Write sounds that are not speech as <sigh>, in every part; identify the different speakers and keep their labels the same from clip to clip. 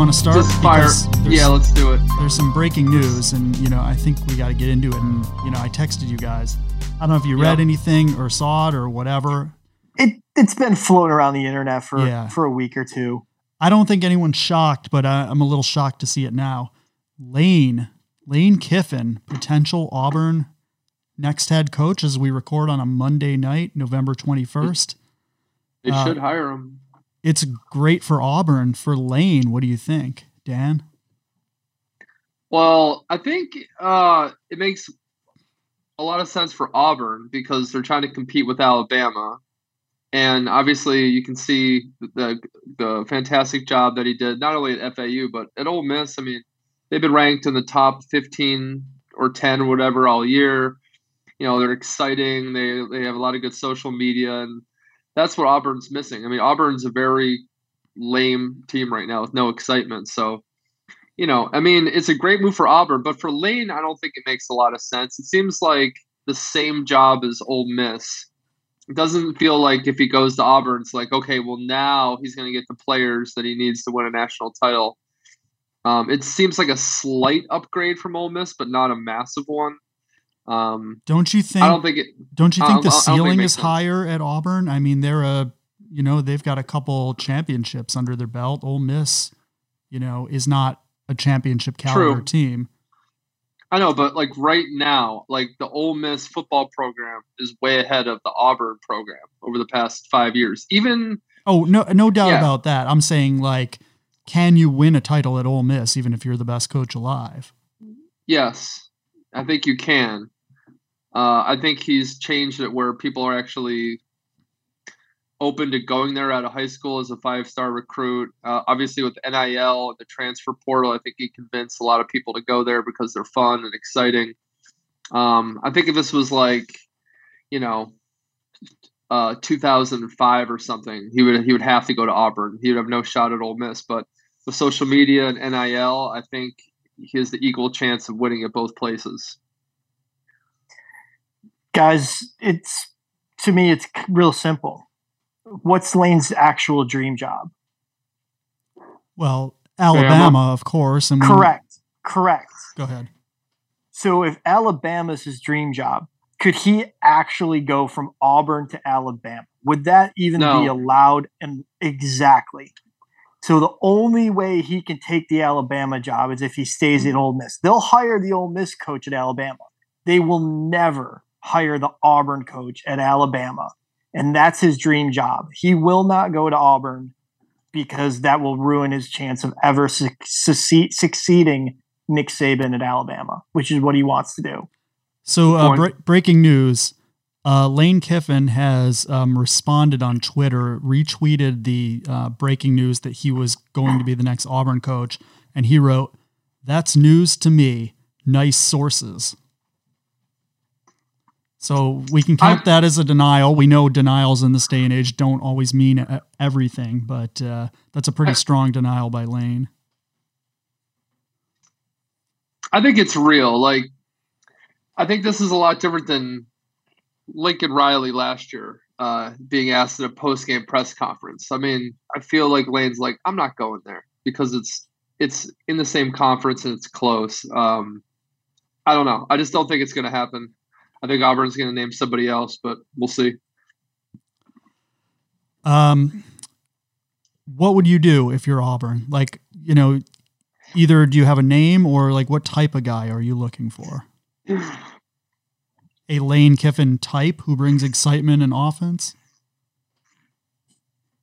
Speaker 1: want to start?
Speaker 2: Just fire. Yeah, let's do it.
Speaker 1: There's some breaking news, and you know, I think we got to get into it. And you know, I texted you guys. I don't know if you read anything or saw it or whatever.
Speaker 3: It it's been floating around the internet for
Speaker 1: Yeah.
Speaker 3: for a week or two.
Speaker 1: I don't think anyone's shocked, but I, I'm a little shocked to see it now. Lane, Lane Kiffin, potential Auburn next head coach as we record on a Monday night, November 21st.
Speaker 2: They
Speaker 1: Uh,
Speaker 2: should hire him.
Speaker 1: It's great for Auburn. For Lane, what do you think, Dan?
Speaker 2: Well, I think uh, it makes a lot of sense for Auburn because they're trying to compete with Alabama, and obviously you can see the the fantastic job that he did not only at FAU but at Ole Miss. I mean, they've been ranked in the top fifteen or ten or whatever all year. You know, they're exciting. They they have a lot of good social media, and that's what Auburn's missing. I mean, Auburn's a very lame team right now with no excitement. So you know, I mean, it's a great move for Auburn, but for Lane, I don't think it makes a lot of sense. It seems like the same job as Ole Miss. It doesn't feel like if he goes to Auburn, it's like, okay, well, now he's going to get the players that he needs to win a national title. Um, it seems like a slight upgrade from Ole Miss, but not a massive one. Um,
Speaker 1: Don't you think?
Speaker 2: I don't think it.
Speaker 1: Don't you think
Speaker 2: don't-
Speaker 1: the
Speaker 2: don't think
Speaker 1: ceiling is
Speaker 2: sense.
Speaker 1: higher at Auburn? I mean, they're a, you know, they've got a couple championships under their belt. Ole Miss, you know, is not a championship caliber
Speaker 2: True.
Speaker 1: team.
Speaker 2: I know, but like right now, like the Ole Miss football program is way ahead of the Auburn program over the past five years. Even
Speaker 1: Oh, no, no doubt
Speaker 2: Yeah.
Speaker 1: about that. I'm saying like, can you win a title at Ole Miss even if you're the best coach alive?
Speaker 2: Yes, I think you can. Uh, I think he's changed it where people are actually open to going there out of high school as a five star recruit. Uh, obviously, with NIL and the transfer portal, I think he convinced a lot of people to go there because they're fun and exciting. Um, I think if this was like, you know, uh, 2005 or something, he would he would have to go to Auburn. He would have no shot at Ole Miss. But with social media and NIL, I think he has the equal chance of winning at both places.
Speaker 3: Guys, it's to me it's real simple. What's Lane's actual dream job?
Speaker 1: Well, Alabama, of course. And we-
Speaker 3: Correct. Correct.
Speaker 1: Go ahead.
Speaker 3: So if Alabama's his dream job, could he actually go from Auburn to Alabama? Would that even be allowed? And exactly. So the only way he can take the Alabama job is if he stays at Ole Miss. They'll hire the Ole Miss coach at Alabama. They will never hire the Auburn coach at Alabama. And that's his dream job. He will not go to Auburn because that will ruin his chance of ever succeed, succeeding Nick Saban at Alabama, which is what he wants to do.
Speaker 1: So, uh, bre- breaking news: uh, Lane Kiffin has um, responded on Twitter, retweeted the uh, breaking news that he was going to be the next Auburn coach, and he wrote, "That's news to me. Nice sources." So we can count
Speaker 2: I-
Speaker 1: that as a denial. We know denials in this day and age don't always mean everything, but uh, that's a pretty strong denial by Lane.
Speaker 2: I think it's real. Like, I think this is a lot different than Lincoln Riley last year uh, being asked at a post game press conference. I mean, I feel like Lane's like, I'm not going there because it's it's in the same conference and it's close. Um, I don't know. I just don't think it's going to happen. I think Auburn's going to name somebody else, but we'll see.
Speaker 1: Um, what would you do if you're Auburn? Like, you know, either do you have a name or like what type of guy are you looking for? A Lane Kiffin type who brings excitement and offense?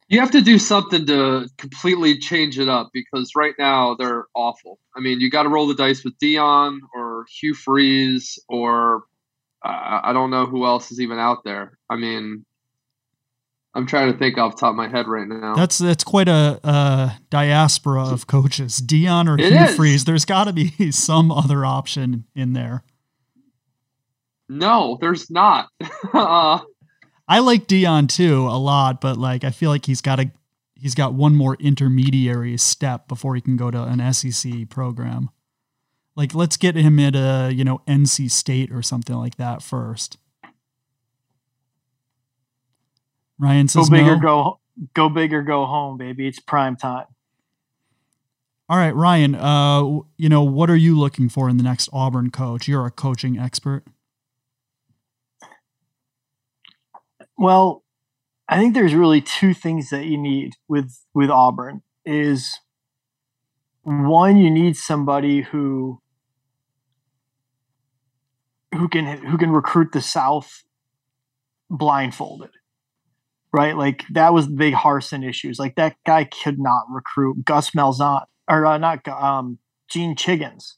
Speaker 2: You have to do something to completely change it up because right now they're awful. I mean, you got to roll the dice with Deion or Hugh Freeze or I don't know who else is even out there. I mean, I'm trying to think off the top of my head right now.
Speaker 1: That's that's quite a, a diaspora of coaches. Deion or Hugh. There's got to be <laughs> some other option in there.
Speaker 2: no, there's not. <laughs> uh,
Speaker 1: I like Deion too a lot, but like I feel like he's got a he's got one more intermediary step before he can go to an SEC program. Like let's get him at a, you know, NC State or something like that first. Ryan says Go
Speaker 3: big
Speaker 1: no.
Speaker 3: or go go big or go home, baby. It's prime time.
Speaker 1: All right, Ryan. Uh, you know, what are you looking for in the next Auburn coach? You're a coaching expert.
Speaker 3: Well, I think there's really two things that you need with with Auburn is one you need somebody who who can who can recruit the South blindfolded. Right? Like that was the big Harsin issues. Like that guy could not recruit Gus Malzahn or uh, not um Gene Chiggins.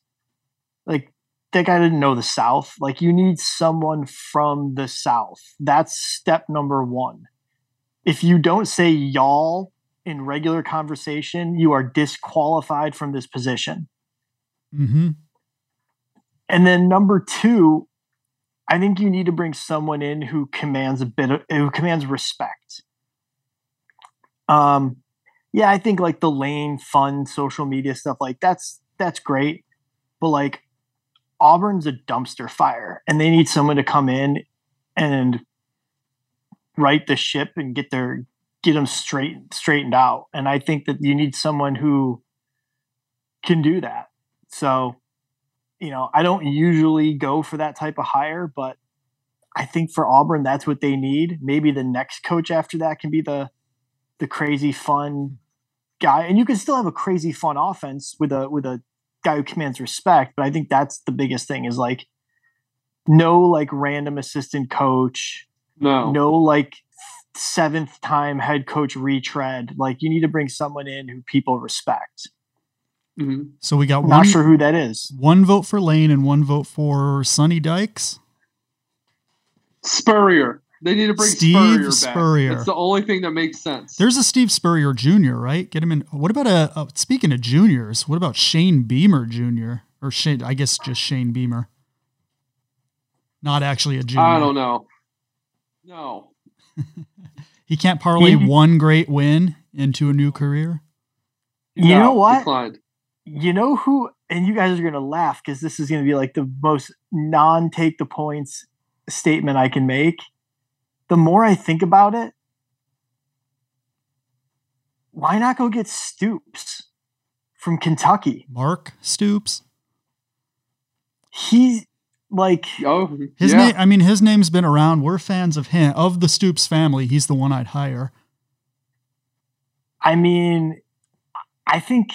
Speaker 3: Like that guy didn't know the South. Like you need someone from the South. That's step number one. If you don't say y'all in regular conversation, you are disqualified from this position.
Speaker 1: Mm-hmm.
Speaker 3: And then number two, I think you need to bring someone in who commands a bit of who commands respect. Um, yeah, I think like the lane, fun, social media stuff like that's that's great, but like Auburn's a dumpster fire, and they need someone to come in and right the ship and get their get them straight straightened out. And I think that you need someone who can do that. So, you know, I don't usually go for that type of hire, but I think for Auburn that's what they need. Maybe the next coach after that can be the the crazy fun guy. And you can still have a crazy fun offense with a with a guy who commands respect, but I think that's the biggest thing is like no like random assistant coach,
Speaker 2: No.
Speaker 3: no like seventh time head coach retread. Like you need to bring someone in who people respect.
Speaker 2: Mhm.
Speaker 1: So we got
Speaker 3: I'm
Speaker 1: one,
Speaker 3: not sure who that is.
Speaker 1: one vote for Lane and one vote for Sonny Dykes.
Speaker 2: Spurrier. They need to bring
Speaker 1: Steve
Speaker 2: Spurrier back. It's the only thing that makes sense.
Speaker 1: There's a Steve Spurrier Jr., right? Get him in. What about a, a speaking of juniors? What about Shane Beamer Jr. or Shane? I guess just Shane Beamer. Not actually a junior.
Speaker 2: I don't know. No. <laughs>
Speaker 1: He can't parlay
Speaker 3: He-
Speaker 1: one great win into a new career.
Speaker 3: You
Speaker 2: No,
Speaker 3: know what?
Speaker 2: Declined.
Speaker 3: You know who and you guys are gonna laugh because this is gonna be like the most non take the points statement I can make. The more I think about it, why not go get Stoops from Kentucky?
Speaker 1: Mark Stoops.
Speaker 3: He's like
Speaker 2: Oh,
Speaker 1: His
Speaker 2: yeah.
Speaker 1: name. I mean, his name's been around. We're fans of him. Of the Stoops family, he's the one I'd hire.
Speaker 3: I mean, I think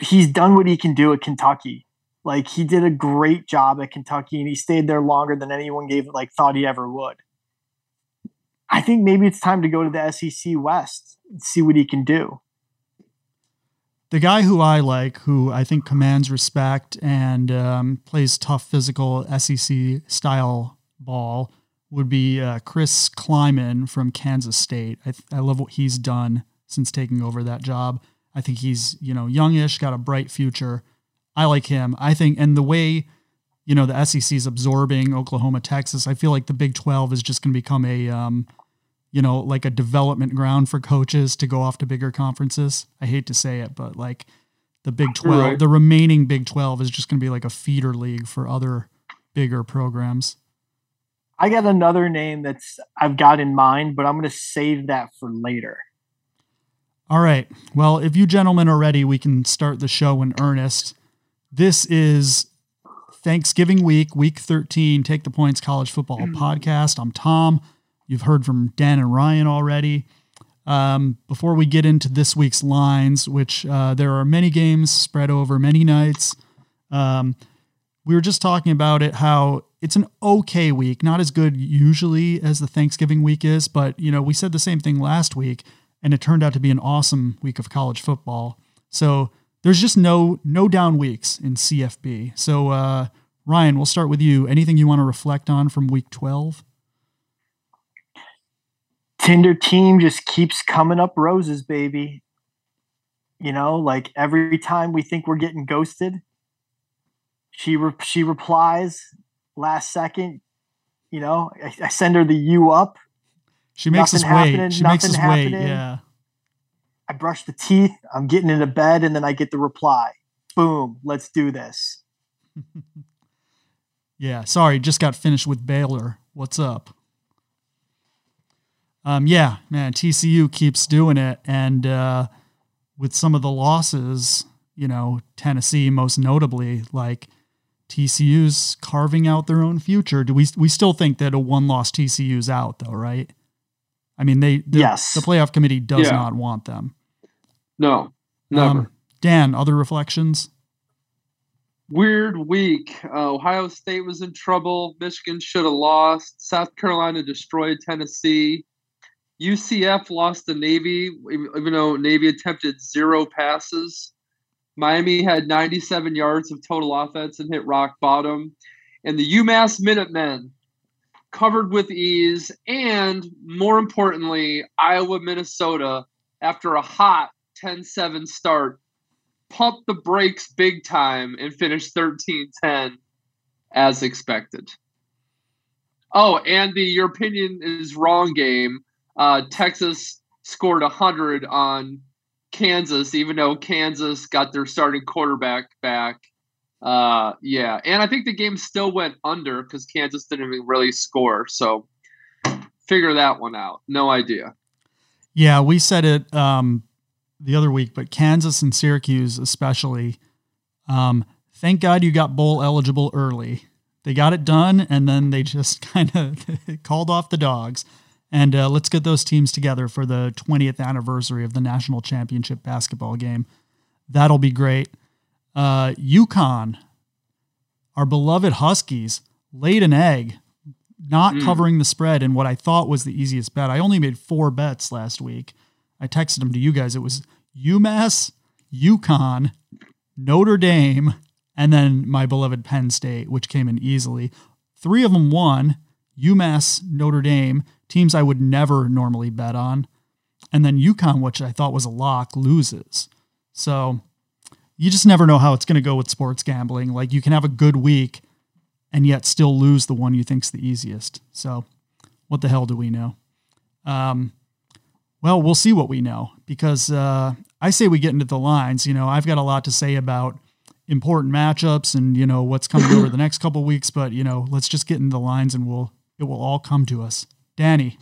Speaker 3: he's done what he can do at Kentucky. Like he did a great job at Kentucky and he stayed there longer than anyone gave like thought he ever would. I think maybe it's time to go to the SEC West and see what he can do.
Speaker 1: The guy who I like, who I think commands respect and um, plays tough physical SEC style ball, would be uh, Chris Klieman from Kansas State. I, th- I love what he's done since taking over that job. I think he's you know youngish, got a bright future. I like him. I think, and the way you know the SEC is absorbing Oklahoma, Texas, I feel like the Big Twelve is just going to become a um, you know like a development ground for coaches to go off to bigger conferences. I hate to say it, but like the Big Twelve,
Speaker 2: right.
Speaker 1: the remaining Big Twelve is just going to be like a feeder league for other bigger programs.
Speaker 3: I got another name that's I've got in mind, but I'm going to save that for later.
Speaker 1: All right. Well, if you gentlemen are ready, we can start the show in earnest. This is Thanksgiving week, week 13, Take the Points College Football Podcast. I'm Tom. You've heard from Dan and Ryan already. Um, before we get into this week's lines, which uh, there are many games spread over many nights, um, we were just talking about it how it's an okay week, not as good usually as the Thanksgiving week is, but you know, we said the same thing last week and it turned out to be an awesome week of college football. So there's just no no down weeks in CFB. So uh, Ryan, we'll start with you. Anything you want to reflect on from week 12?
Speaker 3: Tinder team just keeps coming up roses, baby. You know, like every time we think we're getting ghosted, she re- she replies last second. You know, I, I send her the you up.
Speaker 1: She makes
Speaker 3: Nothing
Speaker 1: us wait. She makes us
Speaker 3: nothing
Speaker 1: wait. Yeah.
Speaker 3: I brush the teeth. I'm getting into bed, and then I get the reply. Boom, let's do this. <laughs>
Speaker 1: Yeah, sorry, just got finished with Baylor. What's up? Um, yeah, man, TCU keeps doing it, and uh, with some of the losses, you know, Tennessee most notably, like TCU's carving out their own future. Do we we still think that a one loss TCU's out though, right? I mean, they the,
Speaker 3: Yes.
Speaker 1: the playoff committee does
Speaker 2: Yeah.
Speaker 1: not want them.
Speaker 2: No, never.
Speaker 1: Um, Dan, other reflections?
Speaker 2: Weird week. Uh, Ohio State was in trouble. Michigan should have lost. South Carolina destroyed Tennessee. UCF lost to Navy, even even though Navy attempted zero passes. Miami had 97 yards of total offense and hit rock bottom. And the UMass Minutemen covered with ease. And more importantly, Iowa, Minnesota, after a hot 10 7 start, pumped the brakes big time and finished 13 10 as expected. Oh, and the Your Opinion is Wrong game. Uh, Texas scored 100 on Kansas, even though Kansas got their starting quarterback back. Uh, yeah, and I think the game still went under because Kansas didn't really score. So figure that one out. No idea.
Speaker 1: Yeah, we said it um, the other week, but Kansas and Syracuse especially. Um, thank God you got bowl eligible early. They got it done, and then they just <laughs> kind of <laughs> called off the dogs. And uh, let's get those teams together for the 20th anniversary of the national championship basketball game. That'll be great. Uh, UConn, our beloved Huskies, laid an egg, not
Speaker 2: Mm.
Speaker 1: covering the spread in what I thought was the easiest bet. I only made four bets last week. I texted them to you guys. It was UMass, UConn, Notre Dame, and then my beloved Penn State, which came in easily. Three of them won UMass, Notre Dame, teams I would never normally bet on. And then UConn, which I thought was a lock, loses. So you just never know how it's going to go with sports gambling. Like you can have a good week and yet still lose the one you think's the easiest. So what the hell do we know? Um, well, we'll see what we know because uh, I say we get into the lines. You know, I've got a lot to say about important matchups and you know what's coming over the next couple weeks. But you know, let's just get into the lines and we'll it will all come to us. Danny,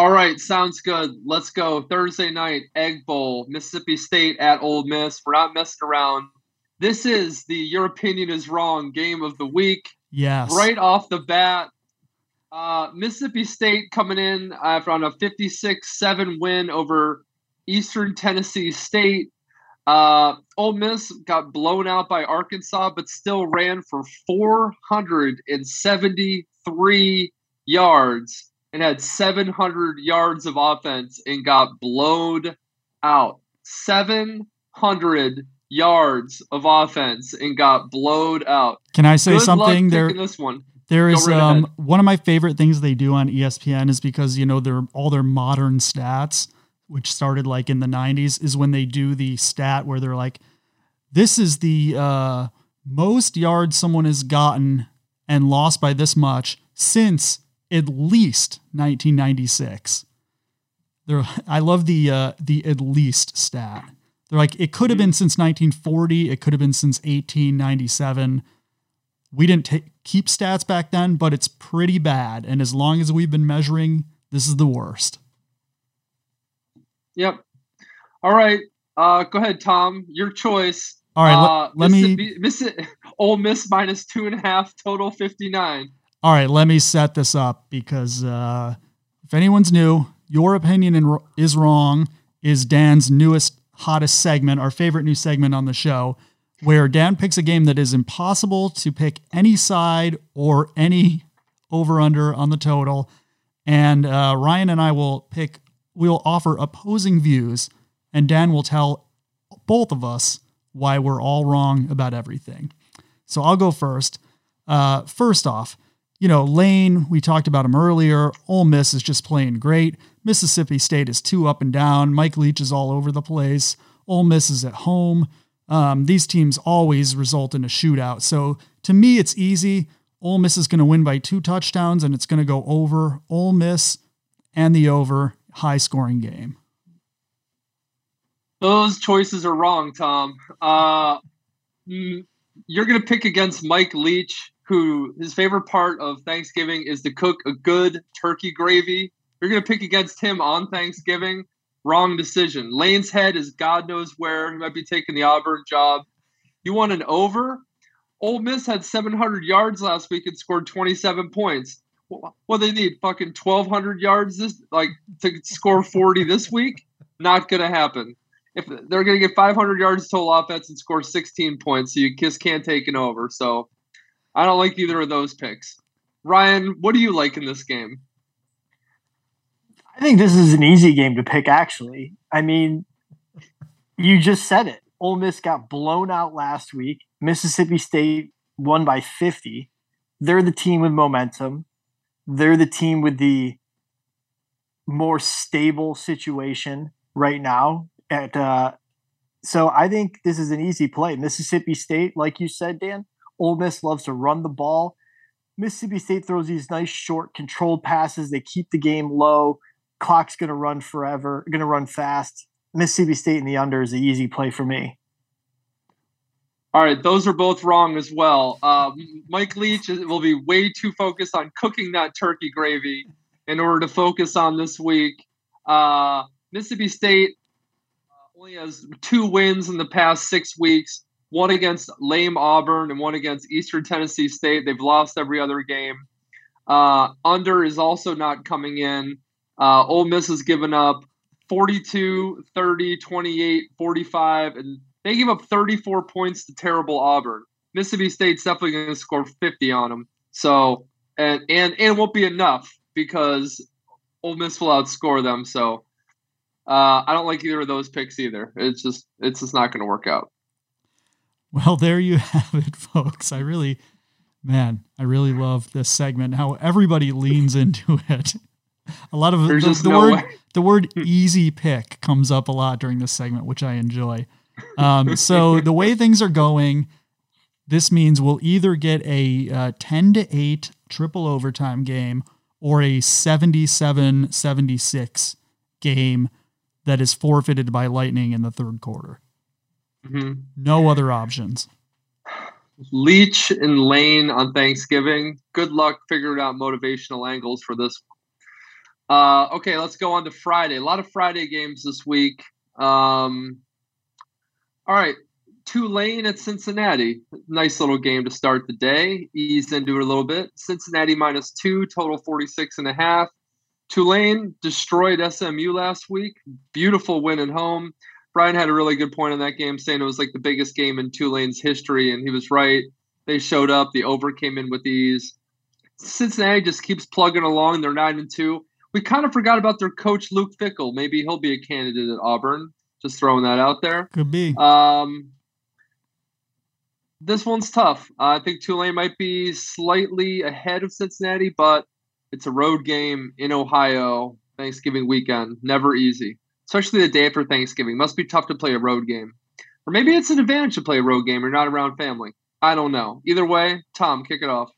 Speaker 2: All right, sounds good. Let's go. Thursday night, Egg Bowl, Mississippi State at Ole Miss. We're not messing around. This is the Your Opinion is Wrong game of the week.
Speaker 1: yes,
Speaker 2: Right off the bat, uh, Mississippi State coming in after on a 56 7 win over Eastern Tennessee State. Uh, Ole Miss got blown out by Arkansas, but still ran for 473 yards and had 700 yards of offense and got blown out. 700 yards of offense and got blowed out.
Speaker 1: Can I say
Speaker 2: Good
Speaker 1: something? There,
Speaker 2: this one.
Speaker 1: There is
Speaker 2: right
Speaker 1: um, one of my favorite things they do on ESPN is because you know they're all their modern stats, which started like in the '90s, is when they do the stat where they're like, "This is the uh, most yards someone has gotten and lost by this much since at least 1996." They're, I love the uh, the at least stat. They're like, it could have been since 1940, it could have been since 1897 we didn't ta keep stats back then, but it's pretty bad. And as long as we've been measuring, this is the worst.
Speaker 2: Yep. All right. Uh, go ahead, Tom. Your choice.
Speaker 1: All right,
Speaker 2: uh,
Speaker 1: let, let me.
Speaker 2: Missi- <laughs> Ole Miss minus two and a half, total 59.
Speaker 1: All right, let me set this up because uh, if anyone's new, your opinion in, is wrong is Dan's newest, hottest segment, our favorite new segment on the show, where Dan picks a game that is impossible to pick any side or any over under on the total, and uh, Ryan and I will pick. We'll offer opposing views, and Dan will tell both of us why we're all wrong about everything. So I'll go first. Uh, first off, you know, Lane, we talked about him earlier. Ole Miss is just playing great. Mississippi State is too up and down. Mike Leach is all over the place. Ole Miss is at home. Um, these teams always result in a shootout. So to me, it's easy. Ole Miss is going to win by two touchdowns and it's going to go over. Ole Miss and the over, high scoring game.
Speaker 2: Those choices are wrong, Tom. Uh, mm, you're going to pick against Mike Leach, who his favorite part of Thanksgiving is to cook a good turkey gravy. You're going to pick against him on Thanksgiving. Wrong decision. Lane's head is God knows where. He might be taking the Auburn job. You want an over? Ole Miss had 700 yards last week and scored 27 points. What they need? Fucking 1,200 yards this like to score 40 this week? Not gonna happen. If they're gonna get 500 yards total offense and score 16 points, so you just can't take an over. So I don't like either of those picks. Ryan, what do you like in this game?
Speaker 3: I think this is an easy game to pick, actually. I mean, you just said it. Ole Miss got blown out last week. Mississippi State won by 50. They're the team with momentum. They're the team with the more stable situation right now. At uh, so I think this is an easy play. Mississippi State, like you said, Dan, Ole Miss loves to run the ball. Mississippi State throws these nice short controlled passes. They keep the game low. Clock's going to run forever, going to run fast. Mississippi State in the under is the easy play for me.
Speaker 2: All right, those are both wrong as well. Uh, Mike Leach will be way too focused on cooking that turkey gravy in order to focus on this week. Uh, Mississippi State uh, only has two wins in the past six weeks one against lame Auburn and one against Eastern Tennessee State. They've lost every other game. Uh, under is also not coming in. Uh, Ole Miss has given up 42, 30, 28, 45, and they gave up 34 points to terrible Auburn. Mississippi State's definitely going to score 50 on them. So, and, and, and it won't be enough because Ole Miss will outscore them. So, uh, I don't like either of those picks either. It's just, it's just not going to work out.
Speaker 1: Well, there you <laughs> have it, folks. I really, man, I really love this segment. How everybody leans into <laughs> it. A lot of
Speaker 2: There's
Speaker 1: the, the
Speaker 2: no
Speaker 1: word
Speaker 2: way.
Speaker 1: the word <laughs> easy pick comes up a lot during this segment, which I enjoy. Um, so the way things are going, this means we'll either get a uh, 10 to 8 triple overtime game or a 77 76 game that is forfeited by Lightning in the third quarter.
Speaker 2: Mhm.
Speaker 1: No other options.
Speaker 2: Leach and Lane on Thanksgiving. Good luck figuring out motivational angles for this. Uh, okay, let's go on to Friday. A lot of Friday games this week. Um, all right, Tulane at Cincinnati. Nice little game to start the day. Ease into it a little bit. Cincinnati minus two, total 46 and a half. Tulane destroyed SMU last week. Beautiful win at home. Brian had a really good point in that game, saying it was like the biggest game in Tulane's history, and he was right. They showed up. The over came in with ease. Cincinnati just keeps plugging along. They're nine and two. We kind of forgot about their coach Luke Fickell. Maybe he'll be a candidate at Auburn. Just throwing that out there.
Speaker 1: Could be.
Speaker 2: Um, this one's tough. Uh, I think Tulane might be slightly ahead of Cincinnati, but it's a road game in Ohio, Thanksgiving weekend. Never easy, especially the day after Thanksgiving. Must be tough to play a road game. Or maybe it's an advantage to play a road game. You're not around family. I don't know. Either way, Tom, kick it off.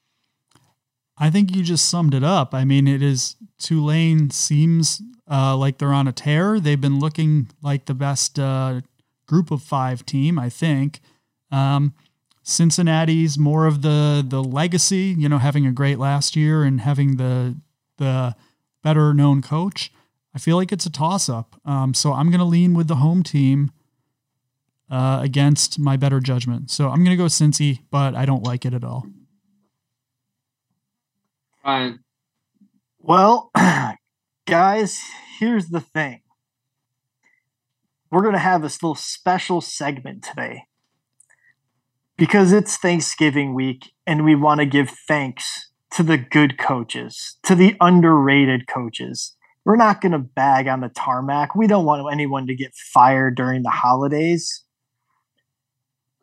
Speaker 1: I think you just summed it up. I mean, it is Tulane seems uh, like they're on a tear. They've been looking like the best uh, group of five team, I think. Um, Cincinnati's more of the the legacy, you know, having a great last year and having the the better known coach. I feel like it's a toss up. Um, so I'm going to lean with the home team uh, against my better judgment. So I'm going to go Cincy, but I don't like it at all.
Speaker 2: Ryan.
Speaker 3: Well, <clears throat> guys, here's the thing. We're going to have this little special segment today because it's Thanksgiving week and we want to give thanks to the good coaches, to the underrated coaches. We're not going to bag on the tarmac. We don't want anyone to get fired during the holidays.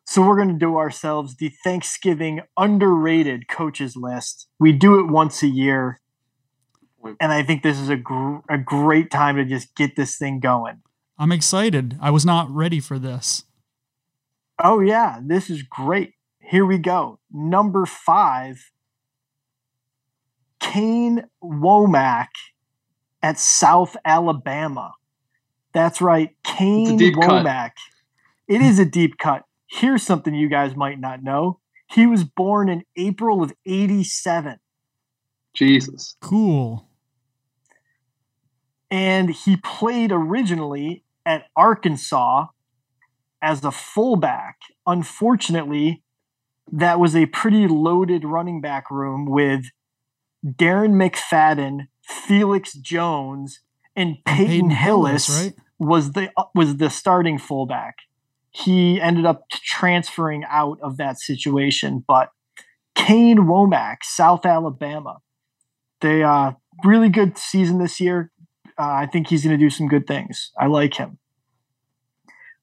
Speaker 3: So we're going to do ourselves the Thanksgiving underrated coaches list. We do it once a year and I think this is a gr- a great time to just get this thing going.
Speaker 1: I'm excited. I was not ready for this.
Speaker 3: Oh yeah, this is great. Here we go. Number five, Kane Wommack at South Alabama. That's right, Kane
Speaker 2: deep cut.
Speaker 3: It is a deep cut. Here's something you guys might not know. He was born in April of 87.
Speaker 2: Jesus.
Speaker 1: Cool.
Speaker 3: And he played originally at Arkansas as a fullback. Unfortunately, that was a pretty loaded running back room with Darren McFadden, Felix Jones, and Peyton,
Speaker 1: Peyton
Speaker 3: Hillis,
Speaker 1: Hillis, right?
Speaker 3: was the uh, was the starting fullback. He ended up transferring out of that situation, but Kane Wommack, South Alabama, they uh really good season this year. Uh, I think he's going to do some good things. I like him.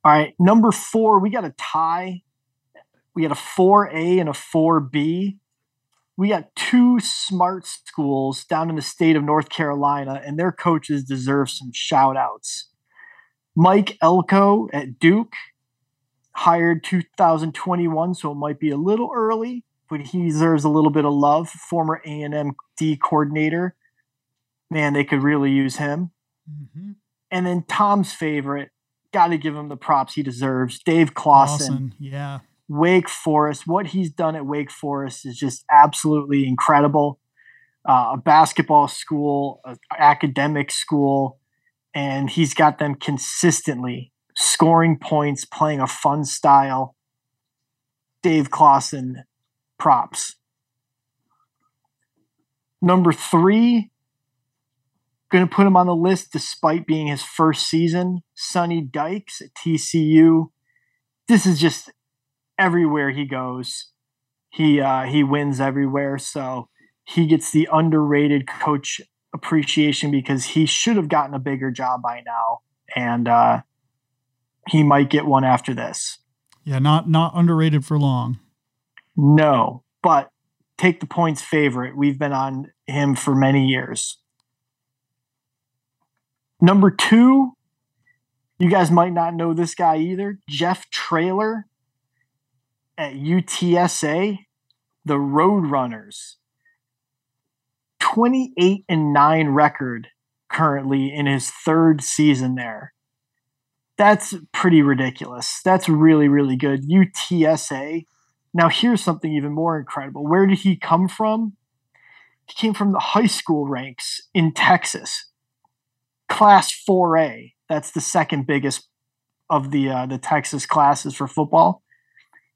Speaker 3: All right, number four, we got a tie. We got a 4A and a 4B. We got two smart schools down in the state of North Carolina, and their coaches deserve some shout outs. Mike Elko at Duke, hired 2021, so it might be a little early, but he deserves a little bit of love. Former A&M D coordinator. Man, they could really use him.
Speaker 1: Mm-hmm.
Speaker 3: And then Tom's favorite, got to give him the props he deserves. Dave Clawson,
Speaker 1: Awesome. Yeah.
Speaker 3: Wake Forest. What he's done at Wake Forest is just absolutely incredible. Uh, a basketball school, an academic school, and he's got them consistently scoring points, playing a fun style. Dave Clawson, props. Number three, going to put him on the list despite being his first season. Sonny Dykes at TCU. This is just everywhere he goes. He uh, he wins everywhere, so he gets the underrated coach appreciation because he should have gotten a bigger job by now, and uh, he might get one after this.
Speaker 1: Yeah. Not not underrated for long.
Speaker 3: No, but take the points favorite. We've been on him for many years. Number two, you guys might not know this guy either. Jeff Traylor at UTSA, the Roadrunners. 28 and 9 record currently in his third season there. That's pretty ridiculous. That's really, really good. UTSA. Now, here's something even more incredible. Where did he come from? He came from the high school ranks in Texas, Class 4A. That's the second biggest of the uh, the Texas classes for football.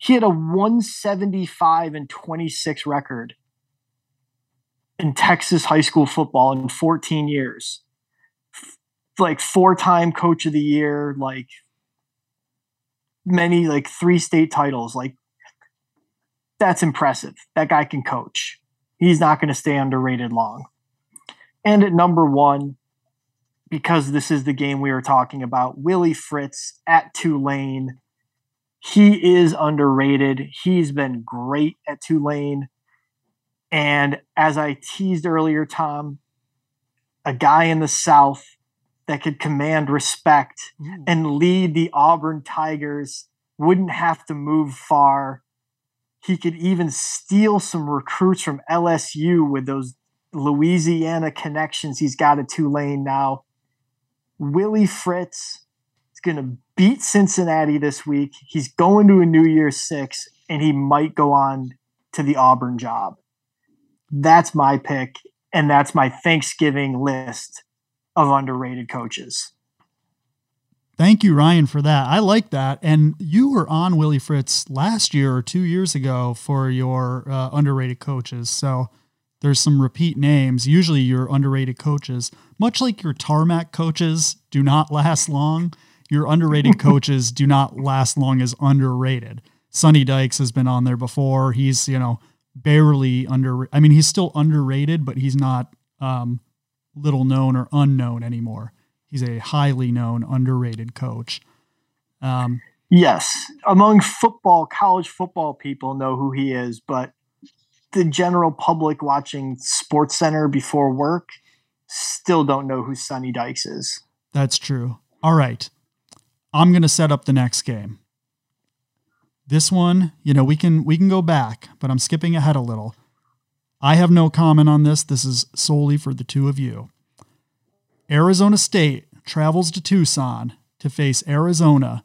Speaker 3: He had a 175 and 26 record in Texas high school football in 14 years. F- Like four-time coach of the year, like many like three state titles. Like that's impressive. That guy can coach. He's not going to stay underrated long. And at number 1 because this is the game we were talking about, Willie Fritz at Tulane he is underrated. He's been great at Tulane. And as I teased earlier, Tom, a guy in the South that could command respect
Speaker 1: Ooh.
Speaker 3: and lead the Auburn Tigers, wouldn't have to move far. He could even steal some recruits from LSU with those Louisiana connections he's got at Tulane now. Willie Fritz is going to beat Cincinnati this week. He's going to a New Year's Six, and he might go on to the Auburn job. That's my pick, and that's my Thanksgiving list of underrated coaches.
Speaker 1: Thank you, Ryan, for that. I like that. And you were on Willie Fritz last year or two years ago for your uh, underrated coaches. So there's some repeat names. Usually your underrated coaches, much like your tarmac coaches, do not <laughs> last long. Your underrated <laughs> coaches do not last long as underrated. Sonny Dykes has been on there before. He's, you know, barely under, I mean, he's still underrated, but he's not um, little known or unknown anymore. He's a highly known, underrated coach. Um,
Speaker 3: Yes, among football, college football people know who he is, but the general public watching Sports Center before work still don't know who Sonny Dykes is.
Speaker 1: that's true. All right. I'm going to set up the next game. This one, you know, we can we can go back, but I'm skipping ahead a little. I have no comment on this. This is solely for the two of you. Arizona State travels to Tucson to face Arizona.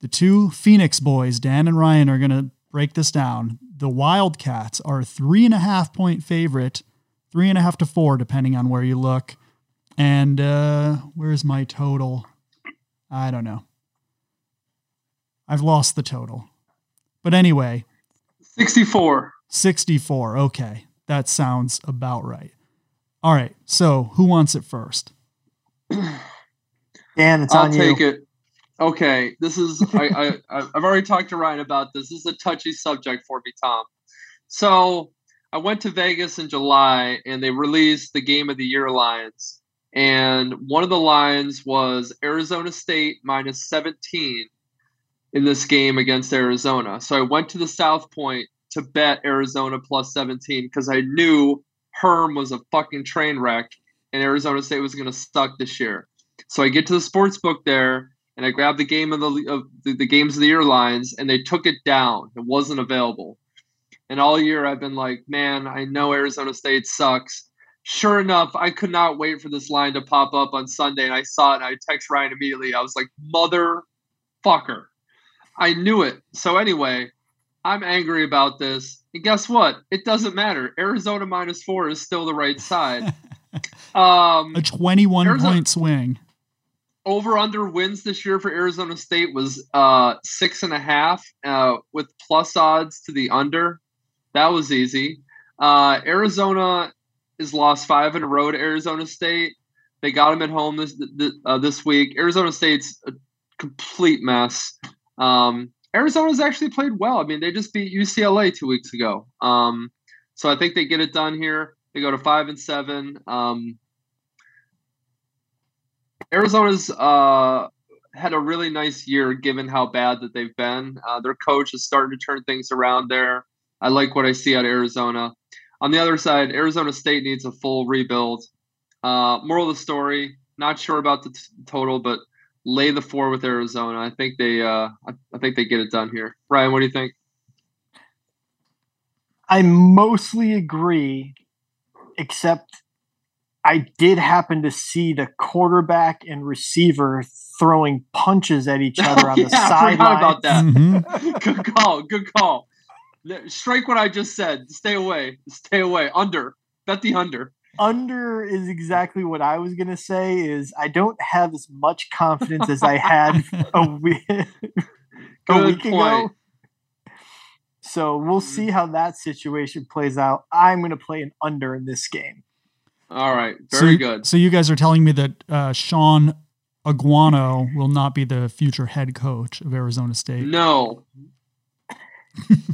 Speaker 1: The two Phoenix boys, Dan and Ryan, are going to break this down. The Wildcats are a three and a half point favorite, three and a half to four, depending on where you look. And uh, where's my total? I don't know. I've lost the total. But anyway,
Speaker 2: 64.
Speaker 1: 64. Okay. That sounds about right. All right. So who wants it first? <clears throat>
Speaker 3: Dan, it's
Speaker 2: I'll
Speaker 3: on
Speaker 2: take it. Okay, this is I, I I- I've already talked to Ryan about this. This is a touchy subject for me, Tom. So I went to Vegas in July and they released the game of the year lines. And one of the lines was Arizona State minus 17 in this game against Arizona. So I went to the South Point to bet Arizona plus 17 because I knew Herm was a fucking train wreck and Arizona State was going to suck this year. So I get to the sports book there and I grab the game of the of the, the games of the year lines and they took it down. It wasn't available. And all year I've been like, man, I know Arizona State sucks. Sure enough, I could not wait for this line to pop up on Sunday and I saw it and I text Ryan immediately. I was like, motherfucker. I knew it. So anyway, I'm angry about this. And guess what? It doesn't matter. Arizona minus four is still the right side. <laughs> Um,
Speaker 1: A 21
Speaker 2: Arizona-
Speaker 1: point swing.
Speaker 2: over under wins this year for Arizona State was uh six and a half uh, with plus odds to the under. That was easy. Uh, Arizona has lost five in a row to Arizona State. They got them at home this this, uh, this week. Arizona State's a complete mess. Um, Arizona's actually played well. I mean, they just beat UCLA two weeks ago. Um, so I think they get it done here. They go to five and seven. Um, Arizona's uh, had a really nice year given how bad that they've been. Uh, their coach is starting to turn things around there. I like what I see out of Arizona. On the other side, Arizona State needs a full rebuild. Uh, moral of the story: not sure about the t- total, but lay the four with Arizona. I think they, uh, I, I think they get it done here. Ryan, what do you think?
Speaker 3: I mostly agree, except I did happen to see the quarterback and receiver throwing punches at each <laughs> other on
Speaker 2: yeah,
Speaker 3: the
Speaker 2: I
Speaker 3: sideline.
Speaker 2: about that.
Speaker 1: Mhm. <laughs>
Speaker 2: good call. Good call. Strike what I just said. Stay away. Stay away. Under. Bet the under.
Speaker 3: Under is exactly what I was gonna say. Is I don't have as much confidence as I had <laughs> a week, a
Speaker 2: Good
Speaker 3: week ago. So we'll see how that situation plays out. I'm gonna play an under in this game.
Speaker 2: All right.
Speaker 1: so,
Speaker 2: Very good.
Speaker 1: So you guys are telling me that uh, Shaun Aguano will not be the future head coach of Arizona State.
Speaker 2: No.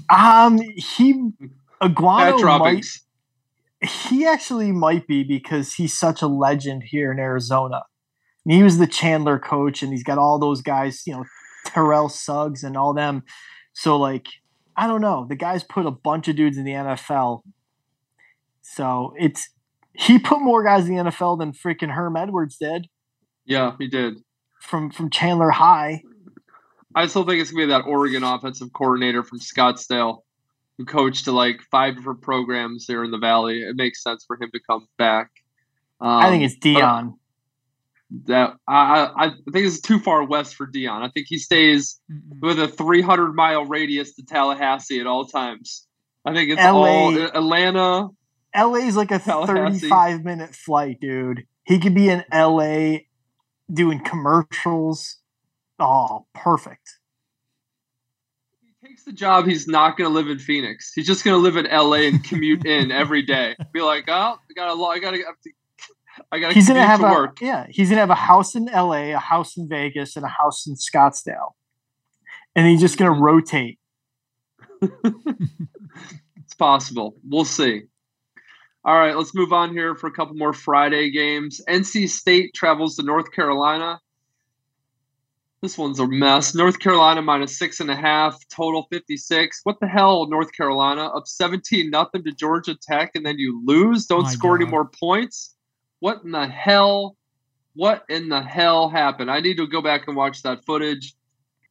Speaker 3: Um, he
Speaker 2: Bad
Speaker 3: Iguano might he actually might be because he's such a legend here in Arizona. And he was the Chandler coach, and he's got all those guys, you know, Terrell Suggs and all them. So like, I don't know. The guy's put a bunch of dudes in the NFL. So it's he put more guys in the NFL than freaking Herm Edwards did
Speaker 2: Yeah, he did.
Speaker 3: from from Chandler High.
Speaker 2: I still think it's gonna be that Oregon offensive coordinator from Scottsdale, who coached to like five different programs there in the Valley. It makes sense for him to come back. Um,
Speaker 3: I think it's Deion.
Speaker 2: That I, I think it's too far west for Deion. I think he stays with a 300 mile radius to Tallahassee at all times. I think it's
Speaker 3: LA.
Speaker 2: all Atlanta.
Speaker 3: LA's like a 35 minute flight, dude. He could be in LA doing commercials. Oh, perfect.
Speaker 2: He takes the job. He's not going to live in Phoenix. He's just going to live in LA and commute <laughs> in every day. Be like, oh, I got a lot. I got to. I got to.
Speaker 3: He's gonna have
Speaker 2: to
Speaker 3: a
Speaker 2: work.
Speaker 3: yeah. He's gonna have a house in LA, a house in Vegas, and a house in Scottsdale, and he's just gonna rotate. <laughs>
Speaker 2: It's possible. We'll see. All right, let's move on here for a couple more Friday games. NC State travels to North Carolina. This one's a mess. North Carolina minus six and a half, total 56. What the hell, North Carolina? Up 17 nothing to Georgia Tech, and then you lose? Don't
Speaker 1: My
Speaker 2: score any more points? What in the hell? What in the hell happened? I need to go back and watch that footage.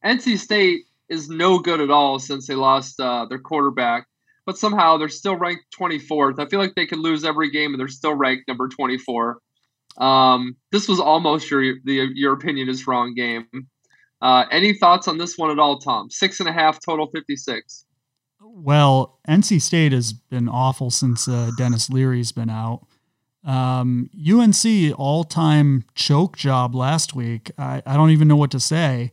Speaker 2: NC State is no good at all since they lost uh, their quarterback but somehow they're still ranked 24th. I feel like they could lose every game and they're still ranked number 24. Um, this was almost your the your opinion is wrong game. Uh, any thoughts on this one at all, Tom? Six and a half total, 56.
Speaker 1: Well, NC State has been awful since uh, Devin Leary's been out. Um, UNC all time choke job last week. I, I don't even know what to say.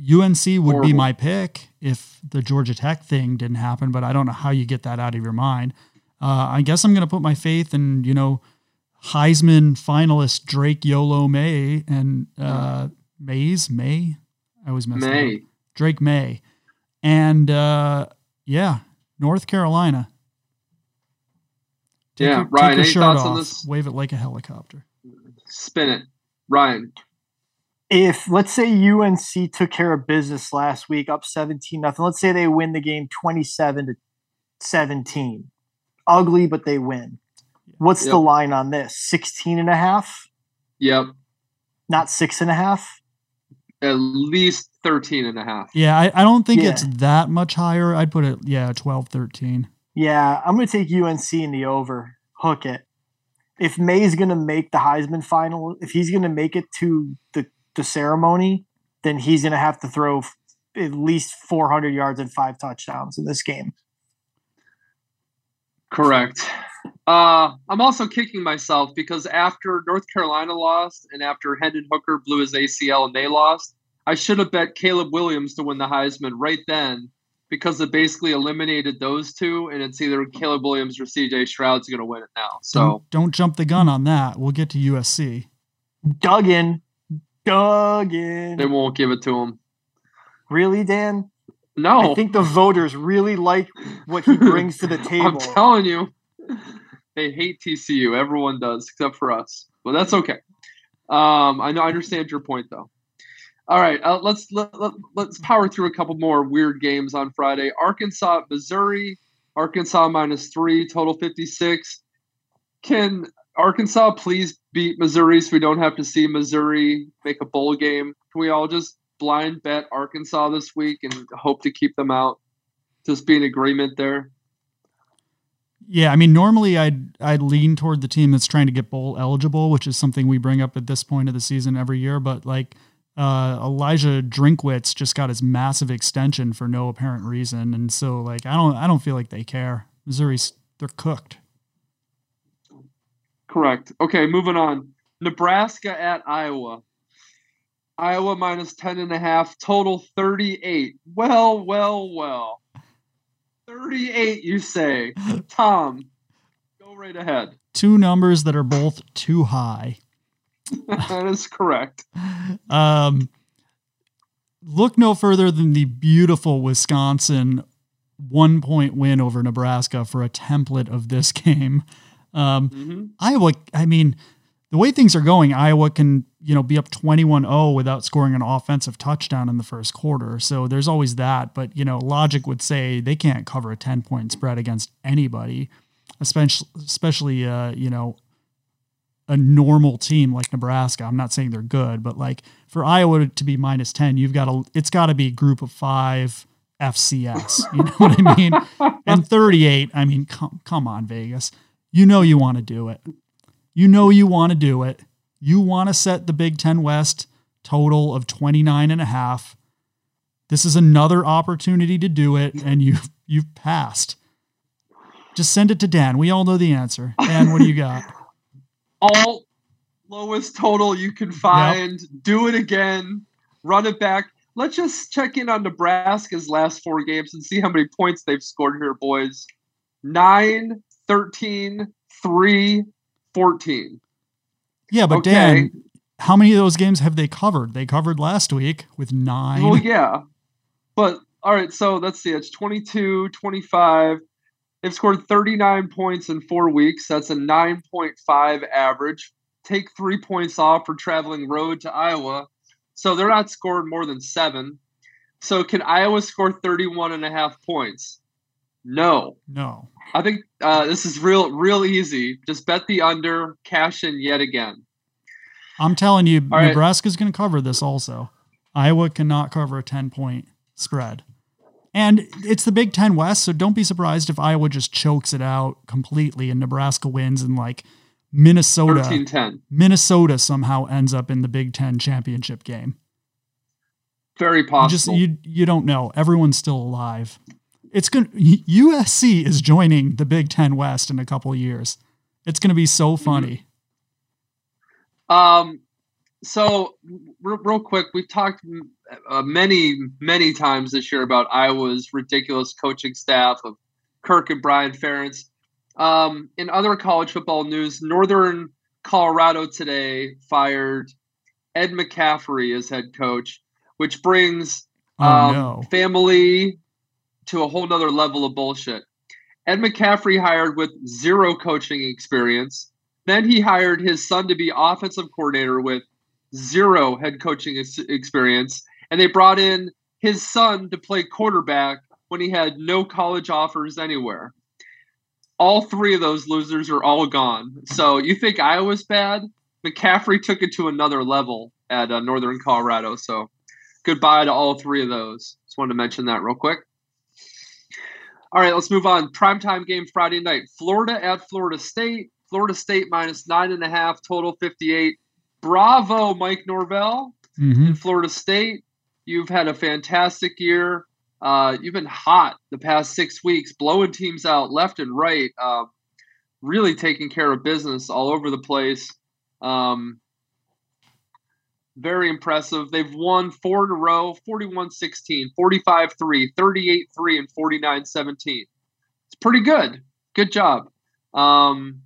Speaker 1: UNC would
Speaker 2: Horrible.
Speaker 1: be my pick if the Georgia Tech thing didn't happen, but I don't know how you get that out of your mind. Uh, I guess I'm going to put my faith in, you know, Heisman finalist Drake Yolo Maye and uh, Mays Maye. I always mess that up. Drake Maye, and uh, yeah, North Carolina. Take
Speaker 2: Yeah,
Speaker 1: your,
Speaker 2: Ryan,
Speaker 1: take your
Speaker 2: any thoughts
Speaker 1: off,
Speaker 2: on this?
Speaker 1: wave it like a helicopter.
Speaker 2: Spin it. Ryan.
Speaker 3: if let's say UNC took care of business last week up 17 nothing let's say they win the game 27 to 17 ugly but they win what's the line on this 16 and a half
Speaker 2: Yep.
Speaker 3: not six and a half
Speaker 2: At least 13 and a half.
Speaker 1: Yeah, I, I don't think
Speaker 3: Yeah.
Speaker 1: it's that much higher. I'd put it, yeah, 12, 13.
Speaker 3: yeah i'm going to take unc in the over hook it if Maye's going to make the heisman final if he's going to make it to the, the ceremony then he's going to have to throw f- at least 400 yards and five touchdowns in this game
Speaker 2: Correct. Uh, I'm also kicking myself because after North Carolina lost and after Hendon Hooker blew his ACL and they lost, I should have bet Caleb Williams to win the Heisman right then because it basically eliminated those two, and it's either Caleb Williams or CJ Stroud's going to win it now. So
Speaker 1: Don't, don't jump the gun on that. We'll get to USC.
Speaker 3: Duggan. Duggan.
Speaker 2: they won't give it to him.
Speaker 3: Really, Dan?
Speaker 2: No,
Speaker 3: I think the voters really like what he <laughs> brings to the table.
Speaker 2: I'm telling you, they hate TCU. Everyone does, except for us. But that's okay. Um, I know. I understand your point, though. All right, uh, let's let, let, let's power through a couple more weird games on Friday. Arkansas, Missouri. Arkansas minus three, total fifty six. Can Arkansas please beat Missouri so we don't have to see Missouri make a bowl game? Can we all just blind bet Arkansas this week and hope to keep them out? Just be in agreement there.
Speaker 1: Yeah, I mean, normally I'd I'd lean toward the team that's trying to get bowl eligible, which is something we bring up at this point of the season every year. But like uh, Eliah Drinkwitz just got his massive extension for no apparent reason, and so like I don't I don't feel like they care. Missouri's they're cooked.
Speaker 2: Correct. Okay, moving on. Nebraska at Iowa. Iowa minus 10 and a half, total 38. Well, well, well. 38, you say. <laughs> Tom, go right ahead.
Speaker 1: Two numbers that are both too high. <laughs>
Speaker 2: that is correct.
Speaker 1: Um, look no further than the beautiful Wisconsin one point win over Nebraska for a template of this <laughs> game. Um,
Speaker 2: hmm
Speaker 1: Iowa, I mean, the way things are going, Iowa can, you know, be up 21-0 without scoring an offensive touchdown in the first quarter. So there's always that, but you know, logic would say they can't cover a 10-point spread against anybody, especially especially uh, you know, a normal team like Nebraska. I'm not saying they're good, but like for Iowa to be minus 10, you've got to it's got to be group of 5 FCS. You know what I mean? <laughs> and 38, I mean, come, come on, Vegas. You know you want to do it. You know you want to do it. You want to set the Big Ten West total of 29 and a half. This is another opportunity to do it, and you've you've passed. Just send it to Dan. We all know the answer. Dan, what do you got? <laughs>
Speaker 2: All lowest total you can find. Do it again. Run it back. Let's just check in on Nebraska's last four games and see how many points they've scored here, boys. 9, 13, 3, 14.
Speaker 1: Yeah, but
Speaker 2: Okay.
Speaker 1: Dan, how many of those games have they covered? They covered last week with nine.
Speaker 2: Well, yeah. But all right, so let's see. It's 22, 25. They've scored 39 points in four weeks. That's a 9.5 average. Take three points off for traveling road to Iowa. So they're not scored more than seven. So can Iowa score 31 and a half points? No.
Speaker 1: No.
Speaker 2: I think uh, this is real, real easy. Just bet the under, cash in yet again.
Speaker 1: I'm telling you,
Speaker 2: right.
Speaker 1: Nebraska's going to cover this also. Iowa cannot cover a 10 point spread. And it's the Big Ten West, so don't be surprised if Iowa just chokes it out completely and Nebraska wins and like Minnesota.
Speaker 2: 13 10.
Speaker 1: Minnesota somehow ends up in the Big Ten championship game.
Speaker 2: Very
Speaker 1: You
Speaker 2: possible.
Speaker 1: just you you don't know. Everyone's still alive. It's going USC is joining the Big Ten West in a couple of years. It's going to be so funny.
Speaker 2: Um, so real, real quick, we've talked uh, many, many times this year about Iowa's ridiculous coaching staff of Kirk and Brian Ferentz. Um, in other college football news, Northern Colorado today fired Ed McCaffrey as head coach, which brings
Speaker 1: Oh,
Speaker 2: um,
Speaker 1: no.
Speaker 2: family to a whole nother level of bullshit. Ed McCaffrey hired with zero coaching experience. Then he hired his son to be offensive coordinator with zero head coaching ex- experience. And they brought in his son to play quarterback when he had no college offers anywhere. All three of those losers are all gone. So you think Iowa's bad? McCaffrey took it to another level at uh, Northern Colorado. So goodbye to all three of those. Just wanted to mention that real quick. All right, let's move on. Primetime game Friday night. Florida at Florida State. Florida State minus nine and a half, total 58. Bravo, Mike Norvell
Speaker 1: Mhm.
Speaker 2: in Florida State. You've had a fantastic year. Uh, you've been hot the past six weeks, blowing teams out left and right. Um, really taking care of business all over the place. Um, very impressive. They've won four in a row 41 16, 45 3, 38 3, and 49 17. It's pretty good. Good job. Um,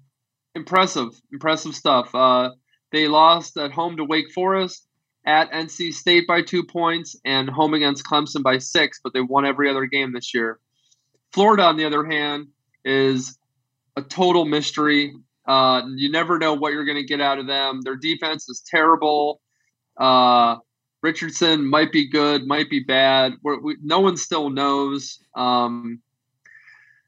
Speaker 2: impressive. Impressive stuff. Uh, they lost at home to Wake Forest, at NC State by two points, and home against Clemson by six, but they won every other game this year. Florida, on the other hand, is a total mystery. Uh, you never know what you're going to get out of them. Their defense is terrible. Uh, Richardson might be good, might be bad. We, no one still knows. Um,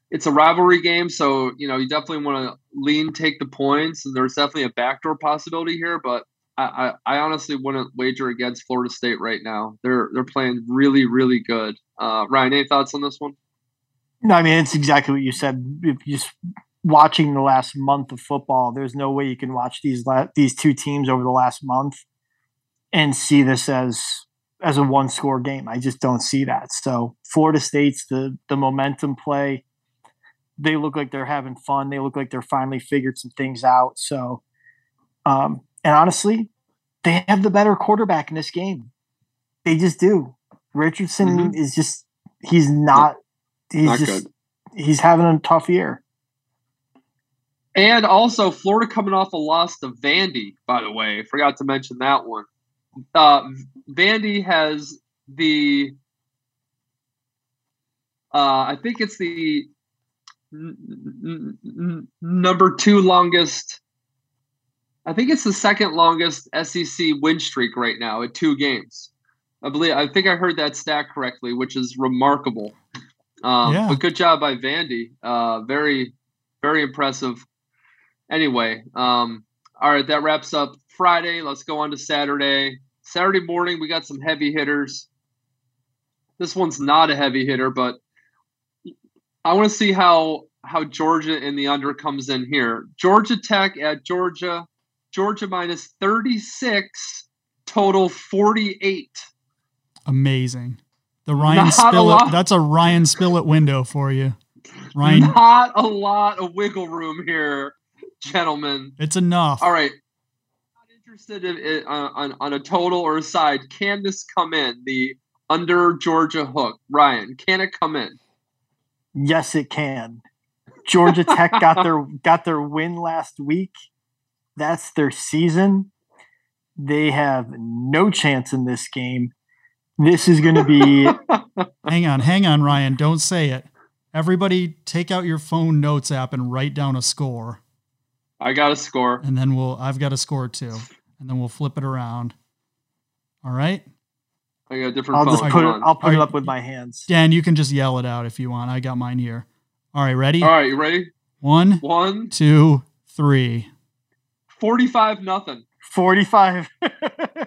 Speaker 2: it's a rivalry game, so you know you definitely want to lean take the points, and there's definitely a backdoor possibility here. But I, I, I honestly wouldn't wager against Florida State right now. They're they're playing really really good. Uh, Ryan, any thoughts on this one?
Speaker 3: No, I mean it's exactly what you said. If you just watching the last month of football, there's no way you can watch these la- these two teams over the last month and see this as as a one score game. I just don't see that. So Florida State's the the momentum play. They look like they're having fun. They look like they're finally figured some things out. So, um, and honestly, they have the better quarterback in this game. They just do. Richardson
Speaker 2: Mhm.
Speaker 3: is just he's not he's
Speaker 2: Not
Speaker 3: just
Speaker 2: good.
Speaker 3: he's having a tough year.
Speaker 2: And also Florida coming off a loss to Vandy, by the way. Forgot to mention that one. Uh, Vandy has the uh, I think it's the n- n- number two longest. I think it's the second longest SEC win streak right now at two games. I believe I think I heard that stat correctly, which is remarkable. Um,
Speaker 1: Yeah.
Speaker 2: But good job by Vandy. Uh, very, very impressive. Anyway, um, all right, that wraps up Friday. Let's go on to Saturday. Saturday morning, we got some heavy hitters. This one's not a heavy hitter, but I want to see how how Georgia in the under comes in here. Georgia Tech at Georgia, Georgia minus 36, total 48.
Speaker 1: Amazing. The Ryan
Speaker 2: Not
Speaker 1: Spillett.
Speaker 2: lot.
Speaker 1: That's a Ryan Spillett window for you. Ryan,
Speaker 2: Not a lot of wiggle room here, gentlemen.
Speaker 1: it's enough.
Speaker 2: All right. Not interested in, in- on, on, on a total or a side. Can this come in? The under Georgia hook. Ryan, can it come in?
Speaker 3: Yes, it can. Georgia Tech got their <laughs> got their win last week. That's their season. They have no chance in this game. This is going to be <laughs>
Speaker 1: Hang on, hang on, Ryan. Don't say it. Everybody, take out your phone notes app and write down a score,
Speaker 2: I got a score.
Speaker 1: and then we'll. I've got a score too, and then we'll flip it around. All right,
Speaker 2: I got a different
Speaker 3: I'll
Speaker 2: phone.
Speaker 3: just
Speaker 2: Hold
Speaker 3: put it. I'll put it
Speaker 1: Alright.
Speaker 3: up with my hands.
Speaker 1: Dan, you can just yell it out if you want. I got mine here. All right, ready?
Speaker 2: All right, you ready?
Speaker 1: One,
Speaker 2: One,
Speaker 1: two, three.
Speaker 2: 45 nothing.
Speaker 3: 45. <laughs>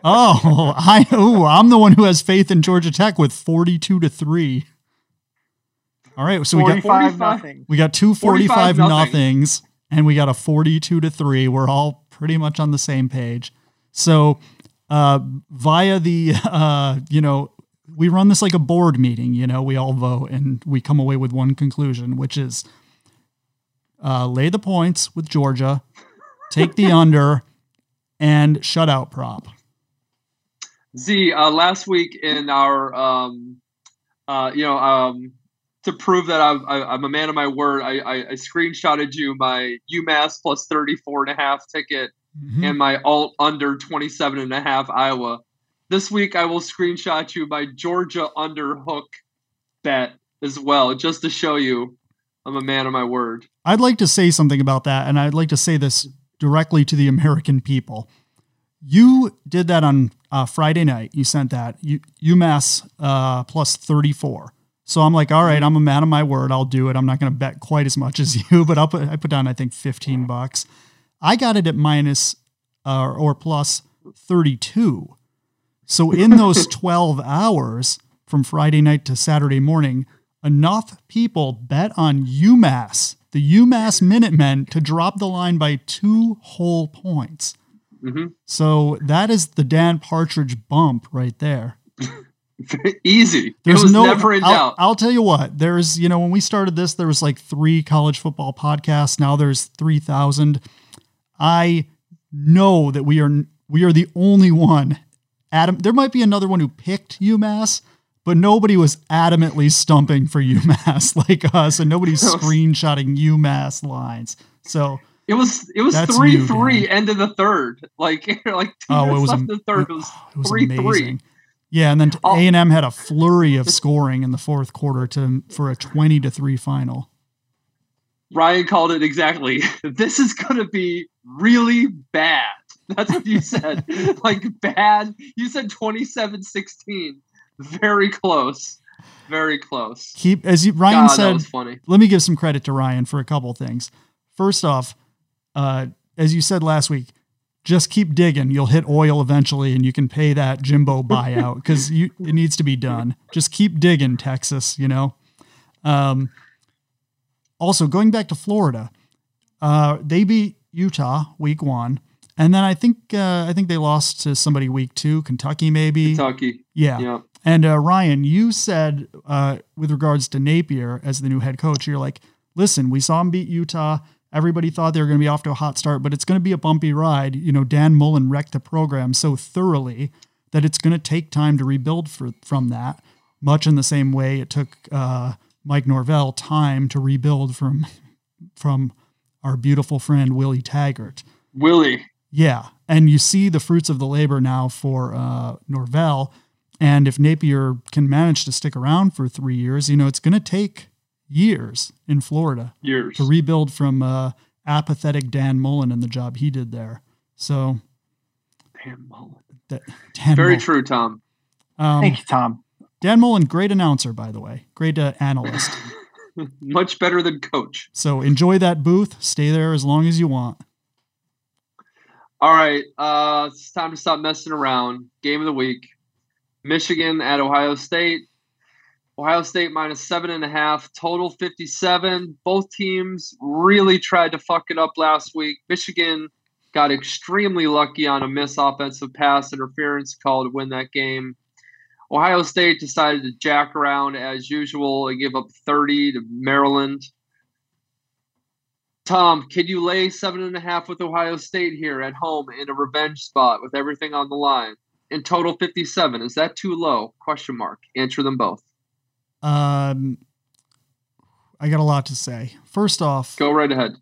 Speaker 1: Oh, I. Ooh, I'm the one who has faith in Georgia Tech with 42 to three. All right, so we got
Speaker 3: 45
Speaker 2: 45.
Speaker 3: nothing.
Speaker 1: We got two
Speaker 2: 45
Speaker 1: 45
Speaker 2: nothing.
Speaker 1: nothings and we got a 42 to 3. We're all pretty much on the same page. So, uh, via the, <laughs> uh, you know, we run this like a board meeting, you know, we all vote and we come away with one conclusion, which is uh, lay the points with Georgia, take the <laughs> under, and shutout prop.
Speaker 2: Z, uh, last week in our, um, uh, you know, um, to prove that I'm, I, am a man of my word, I, I, I, screenshotted you my UMass plus 34 and a half ticket mm-hmm. and my alt under 27 and a half Iowa. This week, I will screenshot you my Georgia under hook bet as well, just to show you I'm a man of my word.
Speaker 1: I'd like to say something about that, and I'd like to say this directly to the American people. You did that on uh, Friday night. You sent that U- UMass uh, plus 34. So I'm like, all right, I'm a man of my word. I'll do it. I'm not going to bet quite as much as <laughs> you, but I'll put, I put down, I think, 15 bucks. I got it at minus, uh, or plus 32. So in <laughs> those 12 hours from Friday night to Saturday morning, enough people bet on UMass, the UMass Minutemen, to drop the line by two whole points. Mm-hmm. So that is the Dan Partridge bump right there. <laughs> <laughs>
Speaker 2: Easy. There's no, never in
Speaker 1: I'll,
Speaker 2: doubt.
Speaker 1: I'll tell you what. There's, you know, when we started this, there was like three college football podcasts. Now there's three thousand. I know that we are we are the only one. Adam, there might be another one who picked UMass, but nobody was adamantly stumping for UMass <laughs> like us, and nobody's <laughs> screenshotting UMass lines. So
Speaker 2: it was it was three new, three end of the third, like like two oh, it was the third. It was, it was three amazing. three.
Speaker 1: Yeah, and then A and M had a flurry of scoring in the fourth quarter to for a twenty to three final.
Speaker 2: Ryan called it exactly. <laughs> This is going to be really bad. That's what you said. <laughs> like bad. You said 27-16 very close. Very close.
Speaker 1: Keep as you, Ryan God, said. funny. Let me give some credit to Ryan for a couple things. First off, uh, as you said last week, just keep digging. You'll hit oil eventually, and you can pay that Jimbo <laughs> buyout because it needs to be done. Just keep digging, Texas. You know. Um, also, going back to Florida, uh, they beat Utah week one, and then I think uh, I think they lost to somebody week two, Kentucky maybe.
Speaker 2: Kentucky.
Speaker 1: Yeah. yeah. And uh, Ryan, you said uh, with regards to Napier as the new head coach, you're like, listen, we saw him beat Utah. Everybody thought they were going to be off to a hot start, but it's going to be a bumpy ride. You know, Dan Mullen wrecked the program so thoroughly that it's going to take time to rebuild for, from that, much in the same way it took uh, Mike Norvell time to rebuild from from our beautiful friend Willie Taggart.
Speaker 2: Willie.
Speaker 1: Yeah, and you see the fruits of the labor now for uh, Norvell and if Napier can manage to stick around for three years, you know, it's going to take years in Florida
Speaker 2: years
Speaker 1: to rebuild from uh, apathetic Dan Mullen and the job he did there. So,
Speaker 2: Dan Mullen. That, Dan Very Mullen. true, Tom.
Speaker 3: Um, Thank you, Tom.
Speaker 1: Dan Mullen, great announcer, by the way, great uh, analyst. <laughs>
Speaker 2: Much better than coach.
Speaker 1: So enjoy that booth. Stay there as long as you want.
Speaker 2: All right, uh, it's time to stop messing around. Game of the week. Michigan at Ohio State. Ohio State minus seven and a half, total 57. Both teams really tried to fuck it up last week. Michigan got extremely lucky on a miss offensive pass interference call to win that game. Ohio State decided to jack around as usual and give up 30 to Maryland. Tom, can you lay seven and a half with Ohio State here at home in a revenge spot with everything on the line? in total 57. Is that too low? Question mark. Answer them both.
Speaker 1: Um, I got a lot to say. First off,
Speaker 2: go right ahead.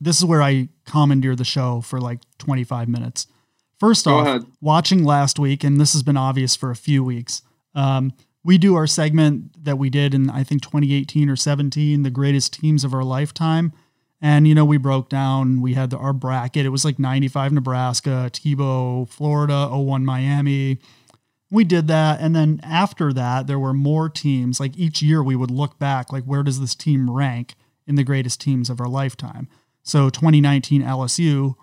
Speaker 1: This is where I commandeer the show for like 25 minutes. First go off, ahead. watching last week, and this has been obvious for a few weeks. Um, we do our segment that we did in I think 2018 or 17, the greatest teams of our lifetime. And, you know, we broke down, we had the, our bracket. It was like 95 Nebraska, Tebow, Florida, 01 Miami. We did that. And then after that, there were more teams. Like each year, we would look back, like, where does this team rank in the greatest teams of our lifetime? So 2019 LSU,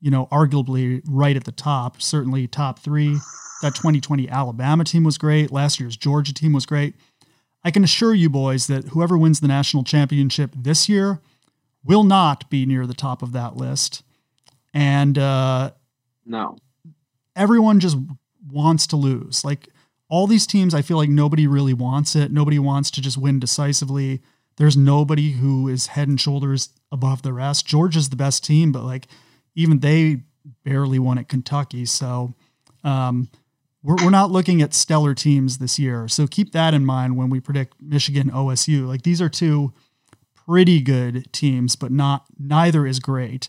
Speaker 1: you know, arguably right at the top, certainly top three. That 2020 Alabama team was great. Last year's Georgia team was great. I can assure you, boys, that whoever wins the national championship this year will not be near the top of that list. And uh,
Speaker 2: no,
Speaker 1: everyone just wants to lose. Like all these teams, I feel like nobody really wants it. Nobody wants to just win decisively. there's nobody who is head and shoulders above the rest. Georgia's the best team, but like even they barely won at Kentucky. So um, we're, we're not looking at stellar teams this year. So keep that in mind when we predict Michigan OSU. Like these are two pretty good teams, but not neither is great.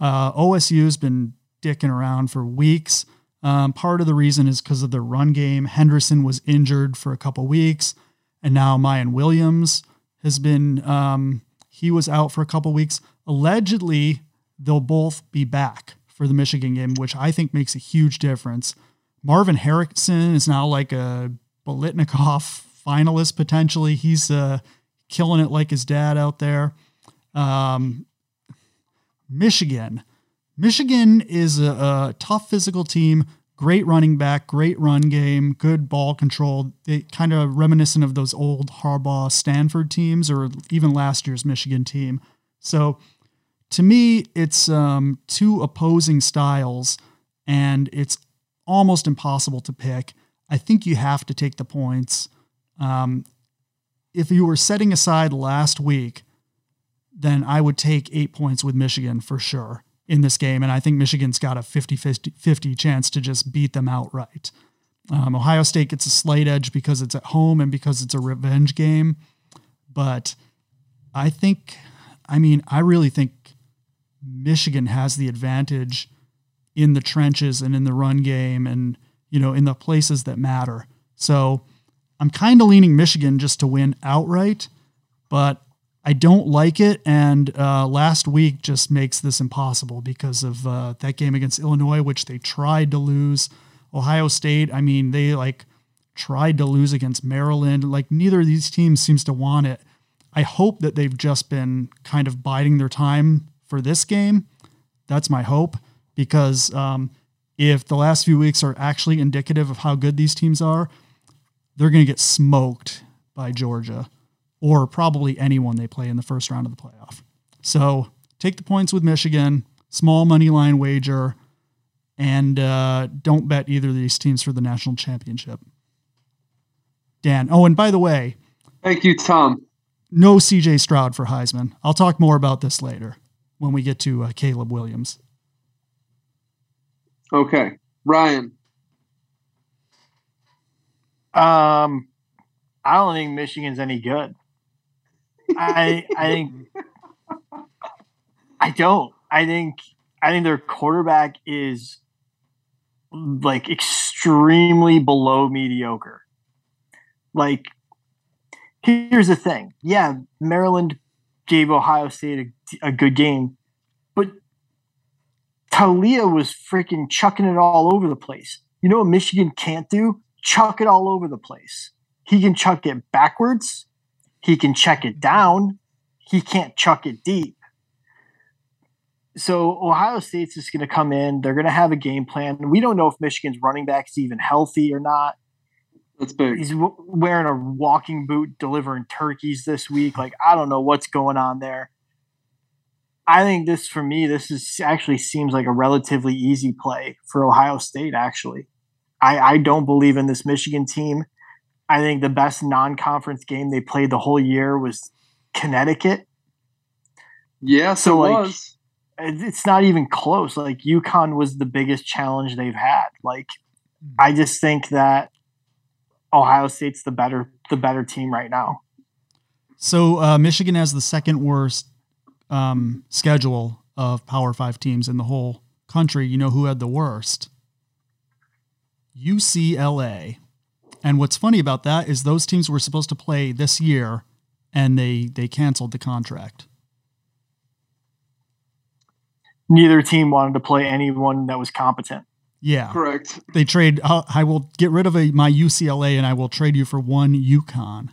Speaker 1: Uh, OSU's been dicking around for weeks. Um, part of the reason is because of their run game. Henderson was injured for a couple weeks, and now Miyan Williams has been um, he was out for a couple weeks. Allegedly, they'll both be back for the Michigan game, which I think makes a huge difference. Marvin Harrison is now like a Biletnikoff finalist potentially. He's uh, killing it like his dad out there. Um, Michigan. Michigan is a, a, tough physical team, great running back, great run game, good ball control. They kind of reminiscent of those old Harbaugh Stanford teams or even last year's Michigan team. So to me, it's um, two opposing styles, and it's almost impossible to pick. I think you have to take the points. Um, if you were setting aside last week, then I would take eight points with Michigan for sure in this game. And I think Michigan's got a 50 50 chance to just beat them outright. Um, Ohio State gets a slight edge because it's at home and because it's a revenge game. But I think, I mean, I really think Michigan has the advantage in the trenches and in the run game and, you know, in the places that matter. So I'm kind of leaning Michigan just to win outright, but I don't like it. And uh, last week just makes this impossible because of uh, that game against Illinois, which they tried to lose. Ohio State, I mean, they like tried to lose against Maryland. Like neither of these teams seems to want it. I hope that they've just been kind of biding their time for this game. That's my hope because um, if the last few weeks are actually indicative of how good these teams are, they're going to get smoked by Georgia or probably anyone they play in the first round of the playoff. So take the points with Michigan, small money line wager, and uh, don't bet either of these teams for the national championship. Dan. Oh, and by the way,
Speaker 2: thank you, Tom.
Speaker 1: No CJ Stroud for Heisman. I'll talk more about this later when we get to uh, Caleb Williams.
Speaker 2: Okay, Ryan.
Speaker 3: Um, I don't think Michigan's any good. I I think I don't. I think I think their quarterback is like extremely below mediocre. Like here's the thing. Yeah, Maryland gave Ohio State a, a good game, but Taulia was freaking chucking it all over the place. You know what Michigan can't do? Chuck it all over the place. He can chuck it backwards. He can check it down. He can't chuck it deep. So Ohio State's just going to come in. They're going to have a game plan. We don't know if Michigan's running back is even healthy or not.
Speaker 2: That's big.
Speaker 3: He's w- wearing a walking boot, delivering turkeys this week. Like I don't know what's going on there. I think this for me, this is actually seems like a relatively easy play for Ohio State. Actually, I, I don't believe in this Michigan team. I think the best non-conference game they played the whole year was Connecticut.
Speaker 2: Yes, so it like, was.
Speaker 3: It's not even close. Like UConn was the biggest challenge they've had. Like hmm. I just think that Ohio State's the better the better team right now.
Speaker 1: So uh, Michigan has the second worst um, schedule of Power Five teams in the whole country. You know who had the worst? UCLA. And what's funny about that is those teams were supposed to play this year, and they they canceled the contract.
Speaker 3: Neither team wanted to play anyone that was competent.
Speaker 1: Yeah,
Speaker 2: correct.
Speaker 1: They trade. Uh, I will get rid of a, my UCLA, and I will trade you for one UConn.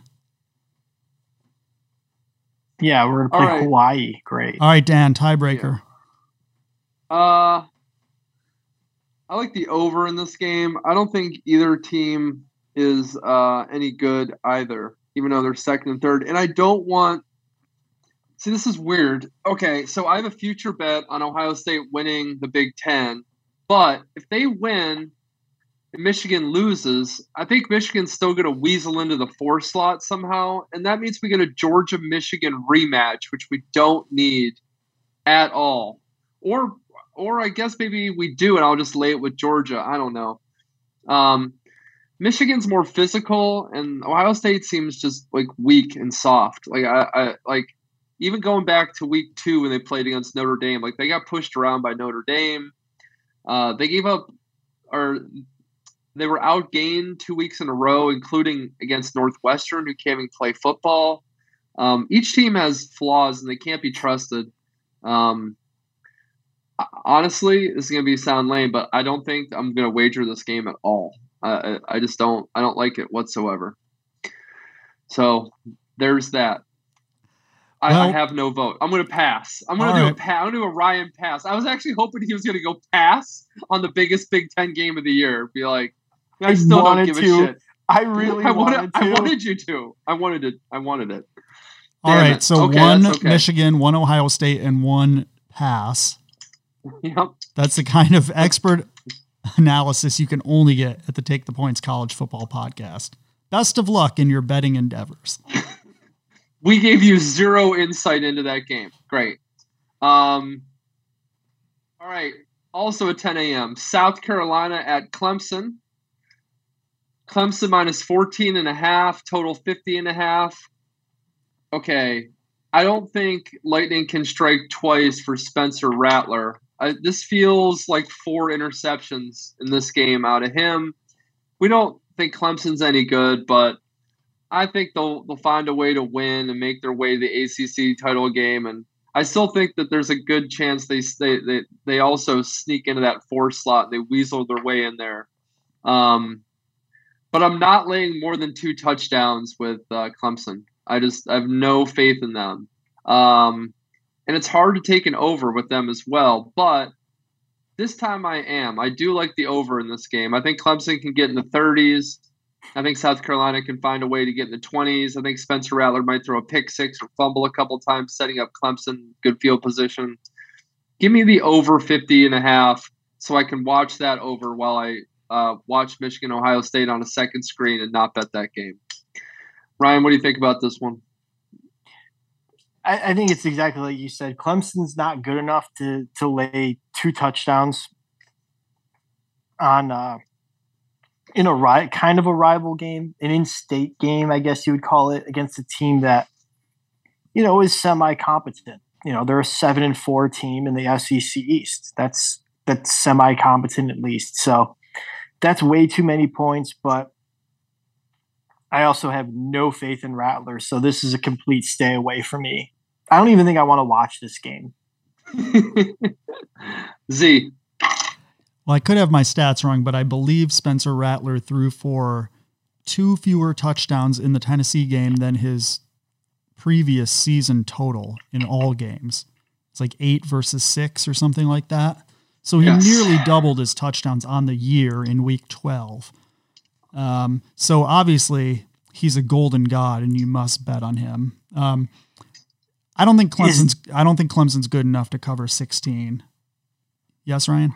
Speaker 3: Yeah, we're gonna play right. Hawaii. Great.
Speaker 1: All right, Dan. Tiebreaker.
Speaker 2: Yeah. Uh, I like the over in this game. I don't think either team is uh, any good either, even though they're second and third. And I don't want. See, this is weird. Okay, so I have a future bet on Ohio State winning the Big Ten, but if they win, and Michigan loses, I think Michigan's still going to weasel into the four slot somehow, and that means we get a Georgia Michigan rematch, which we don't need at all. Or, or I guess maybe we do, and I'll just lay it with Georgia. I don't know. Um, Michigan's more physical, and Ohio State seems just like weak and soft. Like I, I like even going back to week two when they played against Notre Dame, like they got pushed around by Notre Dame. Uh, they gave up, or they were outgained two weeks in a row, including against Northwestern, who can't even play football. Um, each team has flaws and they can't be trusted. Um, honestly, this is going to be sound lame, but I don't think I'm going to wager this game at all. I, I just don't. I don't like it whatsoever. So there's that. I, well, I have no vote. I'm going to pass. I'm going to do right. a pass. I'm to do a Ryan pass. I was actually hoping he was going to go pass on the biggest Big Ten game of the year. Be like, I still don't give to. a shit.
Speaker 3: I really <laughs> I wanted, wanted
Speaker 2: I wanted you to. I wanted it. I wanted it.
Speaker 1: Damn All right. It. So okay, one okay. Michigan, one Ohio State, and one pass. <laughs>
Speaker 2: Yep.
Speaker 1: That's the kind of expert analysis you can only get at the Take the Points College Football Podcast. Best of luck in your betting endeavors.
Speaker 2: we gave you zero insight into that game. Great. Um, all right. Also at 10 a.m., South Carolina at Clemson. Clemson minus 14 and a half, total 50 and a half. Okay. I don't think Lightning can strike twice for Spencer Rattler. I, this feels like four interceptions in this game out of him. We don't think Clemson's any good, but I think they'll they'll find a way to win and make their way to the ACC title game. And I still think that there's a good chance they they they, they also sneak into that four slot. They weasel their way in there. Um, but I'm not laying more than two touchdowns with uh, Clemson. I just I have no faith in them. Um, and it's hard to take an over with them as well. But this time I am. I do like the over in this game. I think Clemson can get in the 30s. I think South Carolina can find a way to get in the 20s. I think Spencer Rattler might throw a pick six or fumble a couple times, setting up Clemson good field position. Give me the over 50 and a half so I can watch that over while I uh, watch Michigan Ohio State on a second screen and not bet that game. Ryan, what do you think about this one?
Speaker 3: I, I think it's exactly like you said. Clemson's not good enough to to lay two touchdowns on uh, in a ri- kind of a rival game, an in-state game, I guess you would call it, against a team that you know is semi-competent. You know, they're a seven and four team in the SEC East. That's that's semi-competent at least. So that's way too many points, but I also have no faith in Rattlers, so this is a complete stay away for me. I don't even think I want to watch this game. <laughs>
Speaker 2: Z.
Speaker 1: Well, I could have my stats wrong, but I believe Spencer Rattler threw for two fewer touchdowns in the Tennessee game than his previous season total in all games. It's like eight versus six or something like that. So he yes. nearly doubled his touchdowns on the year in week 12. Um, so obviously he's a golden god and you must bet on him. Um, I don't think Clemson's is, I don't think Clemson's good enough to cover 16. Yes, Ryan?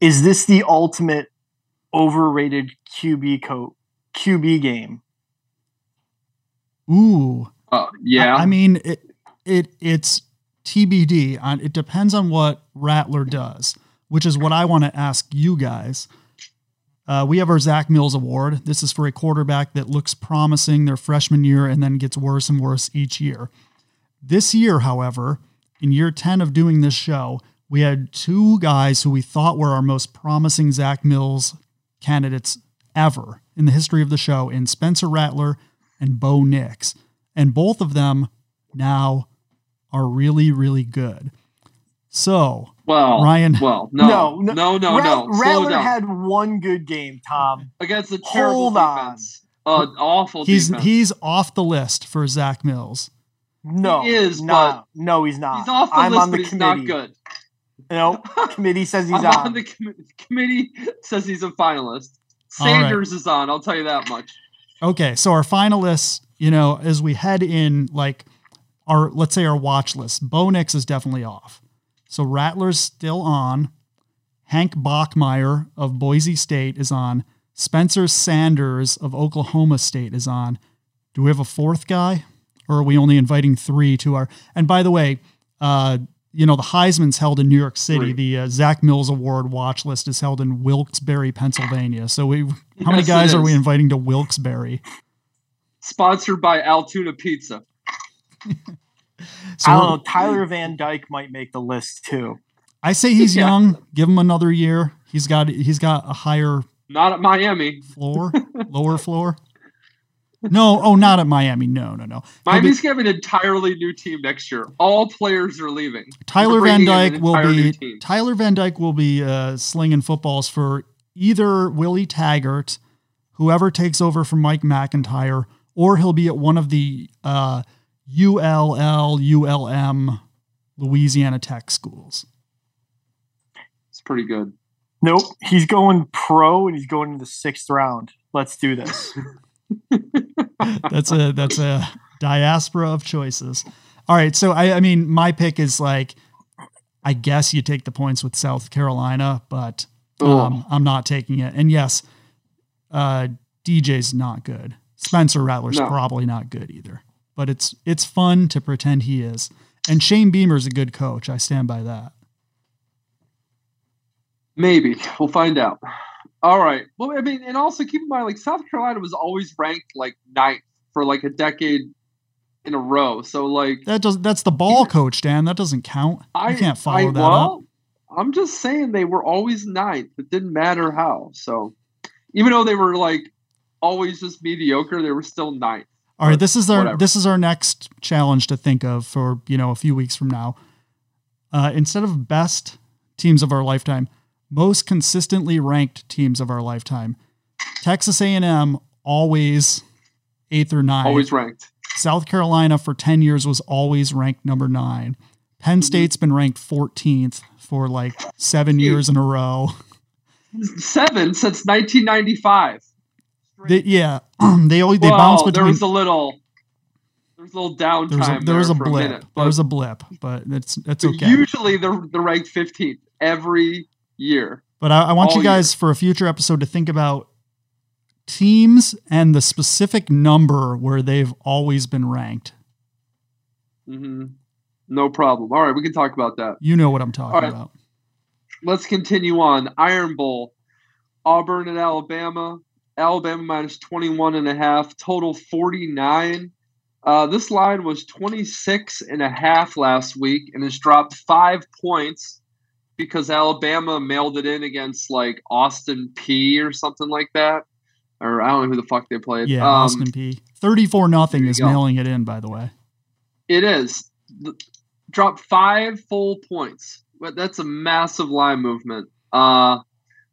Speaker 3: Is this the ultimate overrated QB coat QB game?
Speaker 1: Ooh.
Speaker 2: Uh, yeah.
Speaker 1: I, I mean it it it's TBD on it depends on what Rattler does which is what I want to ask you guys. Uh, we have our Zack Mills Award. This is for a quarterback that looks promising their freshman year and then gets worse and worse each year. This year, however, in year 10 of doing this show, we had two guys who we thought were our most promising Zack Mills candidates ever in the history of the show in Spencer Rattler and Bo Nix. And both of them now are really, really good. So,
Speaker 2: well,
Speaker 1: Ryan.
Speaker 2: Well, no, no, no, no, no.
Speaker 3: Rattler had one good game, Tom,
Speaker 2: against a terrible Hold defense. On. Uh, awful.
Speaker 1: He's
Speaker 2: defense.
Speaker 1: he's off the list for Zack Mills.
Speaker 3: No,
Speaker 2: he is.
Speaker 3: No, no, he's not.
Speaker 2: He's off the I'm list, on the but committee. he's not good.
Speaker 3: No, <laughs> committee says he's on.
Speaker 2: on. The com- committee says he's a finalist. Sanders right. is on. I'll tell you that much.
Speaker 1: Okay, so our finalists, you know, as we head in, like our let's say our watch list, Bo Nix is definitely off. So Rattler's still on. Hank Bachmeier of Boise State is on. Spencer Sanders of Oklahoma State is on. Do we have a fourth guy? Or are we only inviting three to our. And by the way, uh, you know, the Heisman's held in New York City.
Speaker 2: Three.
Speaker 1: The uh, Zack Mills Award watch list is held in Wilkes-Barre, Pennsylvania. So we, how many
Speaker 2: Yes, it
Speaker 1: guys are we inviting to Wilkes-Barre?
Speaker 2: Sponsored by Altoona Pizza.
Speaker 1: So
Speaker 3: I don't know. Tyler Van Dyke might make the list too.
Speaker 1: I say he's <laughs>
Speaker 2: Yeah.
Speaker 1: young. Give him another year. He's got he's got a higher
Speaker 2: Not at Miami.
Speaker 1: floor, lower floor. <laughs> No, oh, not at Miami. No, no, no. He'll be-
Speaker 2: Miami's gonna have an entirely new team next year. All players are leaving.
Speaker 1: Tyler Van Dyke will be. Tyler Van Dyke will be uh, slinging footballs for either Willie Taggart, whoever takes over from Mike MacIntyre, or he'll be at one of the uh, ULL ULM Louisiana Tech schools.
Speaker 2: It's pretty good.
Speaker 3: Nope, he's going pro and he's going in the sixth round. Let's do this. <laughs> <laughs>
Speaker 1: that's a that's a diaspora of choices. All right, so I, I mean, my pick is like, I guess you take the points with South Carolina, but um, I'm not taking it. And yes, uh, DJ's not good. Spencer Rattler's
Speaker 2: No.
Speaker 1: probably not good either. But it's it's fun to pretend he is. And Shane Beamer's a good coach. I stand by that.
Speaker 2: Maybe we'll find out. All right. Well, I mean, and also keep in mind, like South Carolina was always ranked like ninth for like a decade in a row. So like,
Speaker 1: That does that's the ball coach, Dan. That doesn't count.
Speaker 2: I
Speaker 1: you can't follow
Speaker 2: I,
Speaker 1: that
Speaker 2: well,
Speaker 1: up.
Speaker 2: I'm just saying they were always ninth. It didn't matter how. So even though they were like always just mediocre, they were still ninth.
Speaker 1: All right, this is our
Speaker 2: whatever.
Speaker 1: this is our next challenge to think of for you know a few weeks from now. Uh, instead of best teams of our lifetime, most consistently ranked teams of our lifetime. Texas A&M always eighth or ninth.
Speaker 2: Always ranked.
Speaker 1: South Carolina for ten years was always ranked number nine. Penn
Speaker 2: Mm-hmm.
Speaker 1: State's been ranked 14th for like seven years in a row.
Speaker 2: Seven since 1995.
Speaker 1: They, yeah, <clears throat> they always they
Speaker 2: well,
Speaker 1: bounce
Speaker 2: there
Speaker 1: between.
Speaker 2: was a little, there was a little downtime.
Speaker 1: There was a, there was a blip.
Speaker 2: minute,
Speaker 1: there was a blip, but it's it's okay.
Speaker 2: Usually they're they're ranked 15th every year.
Speaker 1: But I, I want you guys for a future episode to think about teams and the specific number where they've always been ranked.
Speaker 2: Mm-hmm. No problem. All right, we can talk about that.
Speaker 1: You know what I'm talking
Speaker 2: right.
Speaker 1: about.
Speaker 2: Let's continue on. Iron Bowl, Auburn and Alabama. Alabama minus 21 and a half, total 49. Uh, this line was 26 and a half last week and has dropped five points because Alabama mailed it in against like Austin Peay or something like that. Or I don't know who the fuck they played.
Speaker 1: Yeah,
Speaker 2: Um,
Speaker 1: Austin Peay. 34 nothing is
Speaker 2: go.
Speaker 1: mailing it in, by the way.
Speaker 2: It is. The- Dropped five full points. But that's a massive line movement. Uh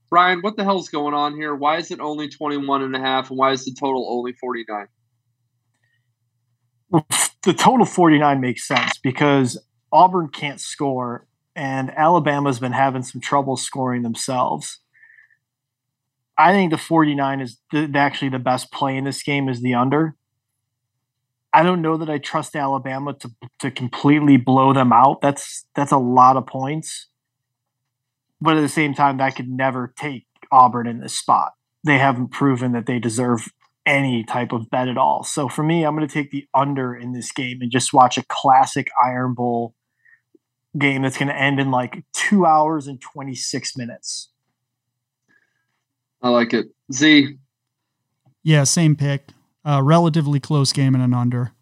Speaker 2: Brian, what the hell's going on here? Why is it only 21 and a half and why is the total only 49?
Speaker 3: the total 49 makes sense because Auburn can't score and Alabama's been having some trouble scoring themselves. I think the 49 is th- actually the best play in this game is the under. I don't know that I trust Alabama to to completely blow them out. That's that's a lot of points. But at the same time that could never take Auburn in this spot. They haven't proven that they deserve any type of bet at all. So for me, I'm going to take the under in this game and just watch a classic Iron Bowl game that's going to end in like two hours and 26 minutes.
Speaker 2: I like it. Z,
Speaker 1: Yeah, same pick. Uh, relatively close game and an under.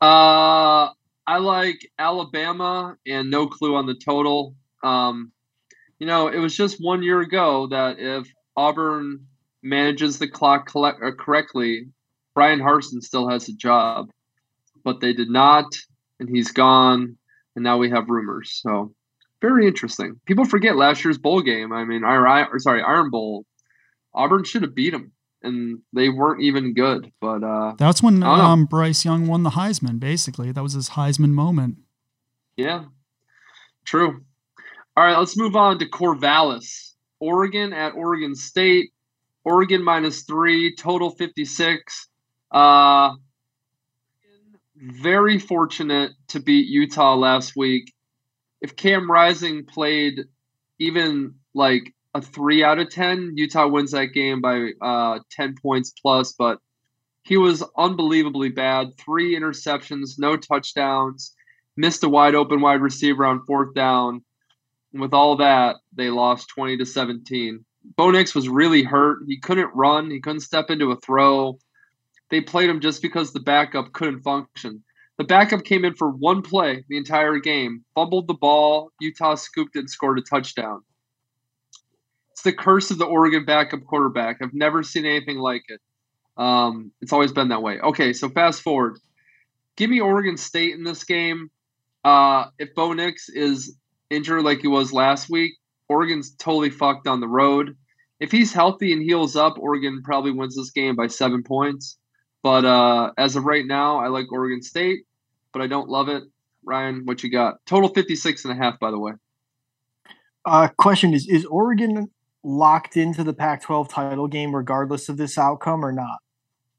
Speaker 2: uh I like Alabama and no clue on the total. Um you know, it was just one year ago that if Auburn manages the clock collect, uh, correctly, Bryan Harsin still has a job. But they did not, and he's gone, and now we have rumors. So very interesting. People forget last year's bowl game. I mean, Iron, or sorry, Iron Bowl. Auburn should have beat them, and they weren't even good. But uh,
Speaker 1: That's when
Speaker 2: I don't know.
Speaker 1: um, Bryce Young won the Heisman, basically. That was his Heisman moment.
Speaker 2: Yeah, true. All right, let's move on to Corvallis, Oregon at Oregon State. Oregon minus three, total 56. Uh, very fortunate to beat Utah last week. If Cam Rising played even like a three out of ten, Utah wins that game by uh, ten points plus. But he was unbelievably bad. Three interceptions, no touchdowns, missed a wide open wide receiver on fourth down. with all that, they lost twenty to seventeen. Bo Nix was really hurt. He couldn't run. He couldn't step into a throw. They played him just because the backup couldn't function. The backup came in for one play the entire game, fumbled the ball. Utah scooped it and scored a touchdown. It's the curse of the Oregon backup quarterback. I've never seen anything like it. Um, it's always been that way. Okay, so fast forward. Give me Oregon State in this game. Uh, if Bo Nix is injured like he was last week, Oregon's totally fucked on the road. If he's healthy and heals up, Oregon probably wins this game by seven points. But uh, as of right now, I like Oregon State, but I don't love it. Ryan, what you got? Total 56 and a half, by the way.
Speaker 3: Uh, question is Is Oregon locked into the Pac 12 title game regardless of this outcome or not?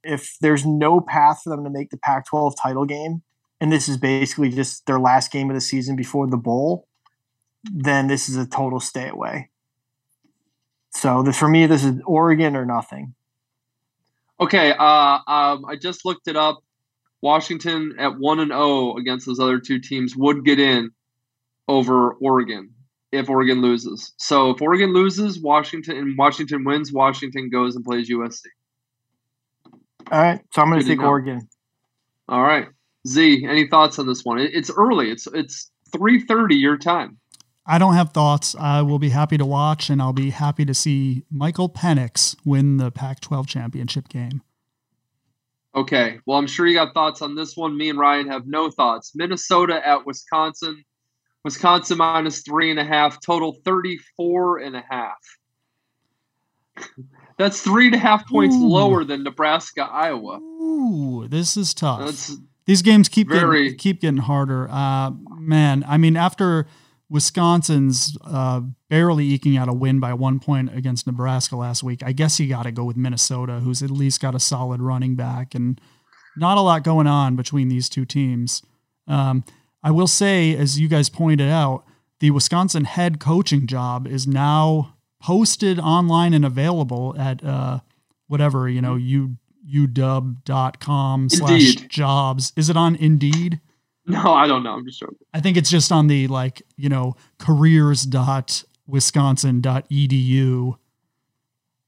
Speaker 3: If there's no path for them to make the Pac 12 title game, and this is basically just their last game of the season before the bowl, then this is a total stay away. So the, for me, this is Oregon or nothing.
Speaker 2: Okay, uh, um, I just looked it up. Washington at one and zero oh against those other two teams would get in over Oregon if Oregon loses. So if Oregon loses, Washington and Washington wins, Washington goes and plays USC.
Speaker 3: All right, so I'm going to take Oregon.
Speaker 2: All right, Z, any thoughts on this one? It's early. It's it's three thirty your time.
Speaker 1: I don't have thoughts. I will be happy to watch, and I'll be happy to see Michael Penix win the Pac-12 championship game.
Speaker 2: Okay, well, I'm sure you got thoughts on this one. Me and Ryan have no thoughts. Minnesota at Wisconsin. Wisconsin minus three and a half, total 34 and a half. <laughs> That's three and a half points Ooh. lower than Nebraska, Iowa.
Speaker 1: Ooh, this is tough. That's These games keep very, getting, keep getting harder. Uh, man, I mean, after Wisconsin's uh, barely eking out a win by one point against Nebraska last week, I guess you got to go with Minnesota, who's at least got a solid running back and not a lot going on between these two teams. Um, I will say, as you guys pointed out, the Wisconsin head coaching job is now posted online and available at uh, whatever, you know, you uw.com slash jobs. Is it on Indeed? <laughs>
Speaker 2: No, I don't know. I'm just joking.
Speaker 1: I think it's just on the like, you know, careers.wisconsin.edu.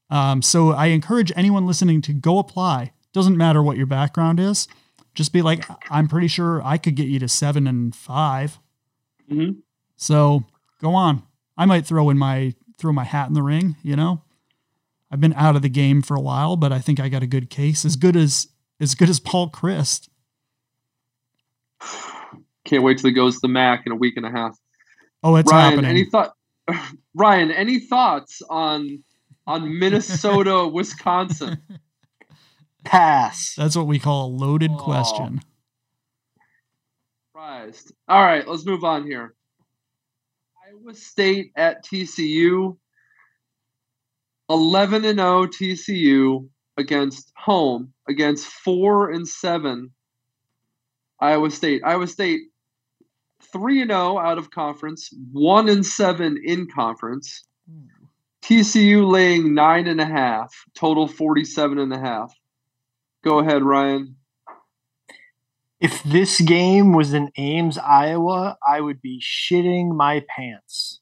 Speaker 1: Um, so I encourage anyone listening to go apply. Doesn't matter what your background is just be like, I'm pretty sure I could get you to seven and 5
Speaker 2: mm-hmm.
Speaker 1: So go on. I might throw in my throw my hat in the ring. You know, I've been out of the game for a while, but I think I got a good case, as good as as good as Paul Chryst.
Speaker 2: Can't wait till he goes to the MAC in a week and a half.
Speaker 1: Oh, it's
Speaker 2: Ryan,
Speaker 1: happening.
Speaker 2: Any thought, <laughs> Ryan? Any thoughts on on Minnesota, <laughs> Wisconsin?
Speaker 3: Pass.
Speaker 1: That's what we call a loaded oh. question.
Speaker 2: Surprised. All right, let's move on here. Iowa State at TCU. 11 and 0 TCU against home against 4 and 7 Iowa State. Iowa State 3 and 0 out of conference, 1 and 7 in conference. TCU laying nine and a half, total 47 and a half. Go ahead, Ryan.
Speaker 3: If this game was in Ames, Iowa, I would be shitting my pants.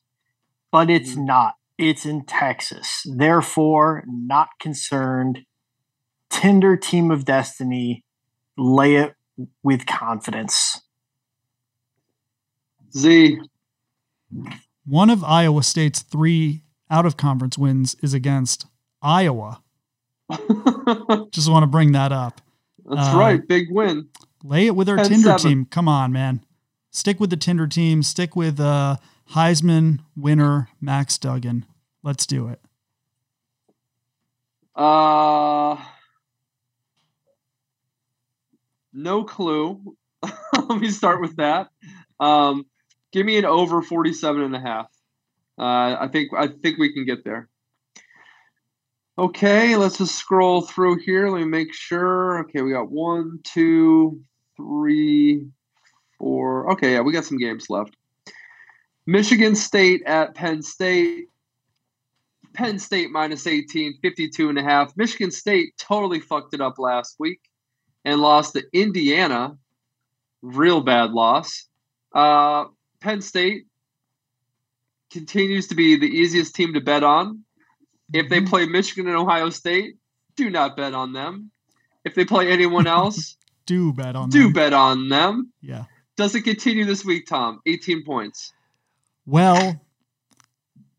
Speaker 3: But it's mm-hmm. not. It's in Texas. Therefore, not concerned. Tinder team of destiny. Lay it with confidence.
Speaker 2: Z.
Speaker 1: One of Iowa State's three out of conference wins is against Iowa. <laughs> Just want to bring that up.
Speaker 2: That's uh, right. Big win.
Speaker 1: Lay it with our Tinder team. Come on, man. Stick with the Tinder team. Stick with uh, Heisman winner Max Duggan. Let's do it.
Speaker 2: Uh, no clue. <laughs> Let me start with that. Um, give me an over 47 and a half. Uh, I think I think we can get there. Okay, let's just scroll through here. Let me make sure. Okay, we got one, two, three, four. Okay, yeah, we got some games left. Michigan State at Penn State. Penn State minus 18, 52 and a half. Michigan State totally fucked it up last week and lost to Indiana. Real bad loss. Uh, Penn State continues to be the easiest team to bet on. If they play Michigan and Ohio State, do not bet on them. If they play anyone else, <laughs>
Speaker 1: Do bet on
Speaker 2: do
Speaker 1: them.
Speaker 2: bet on them.
Speaker 1: Yeah.
Speaker 2: Does it continue this week, Tom? 18 points.
Speaker 1: Well,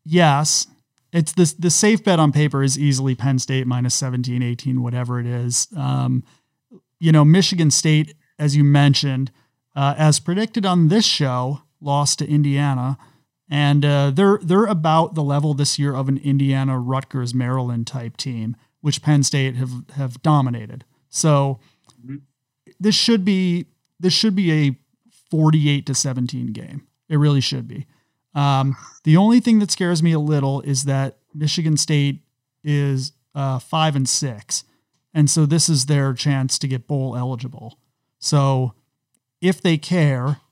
Speaker 1: yes. It's this the safe bet on paper is easily Penn State minus 17, 18, whatever it is. Um, you know, Michigan State, as you mentioned, uh, as predicted on this show, lost to Indiana. And uh, they're they're about the level this year of an Indiana, Rutgers, Maryland type team, which Penn State have have dominated. So
Speaker 2: Mhm.
Speaker 1: this should be this should be a 48 to 17 game. It really should be. Um, the only thing that scares me a little is that Michigan State is uh, five and six, and so this is their chance to get bowl eligible. So if they care,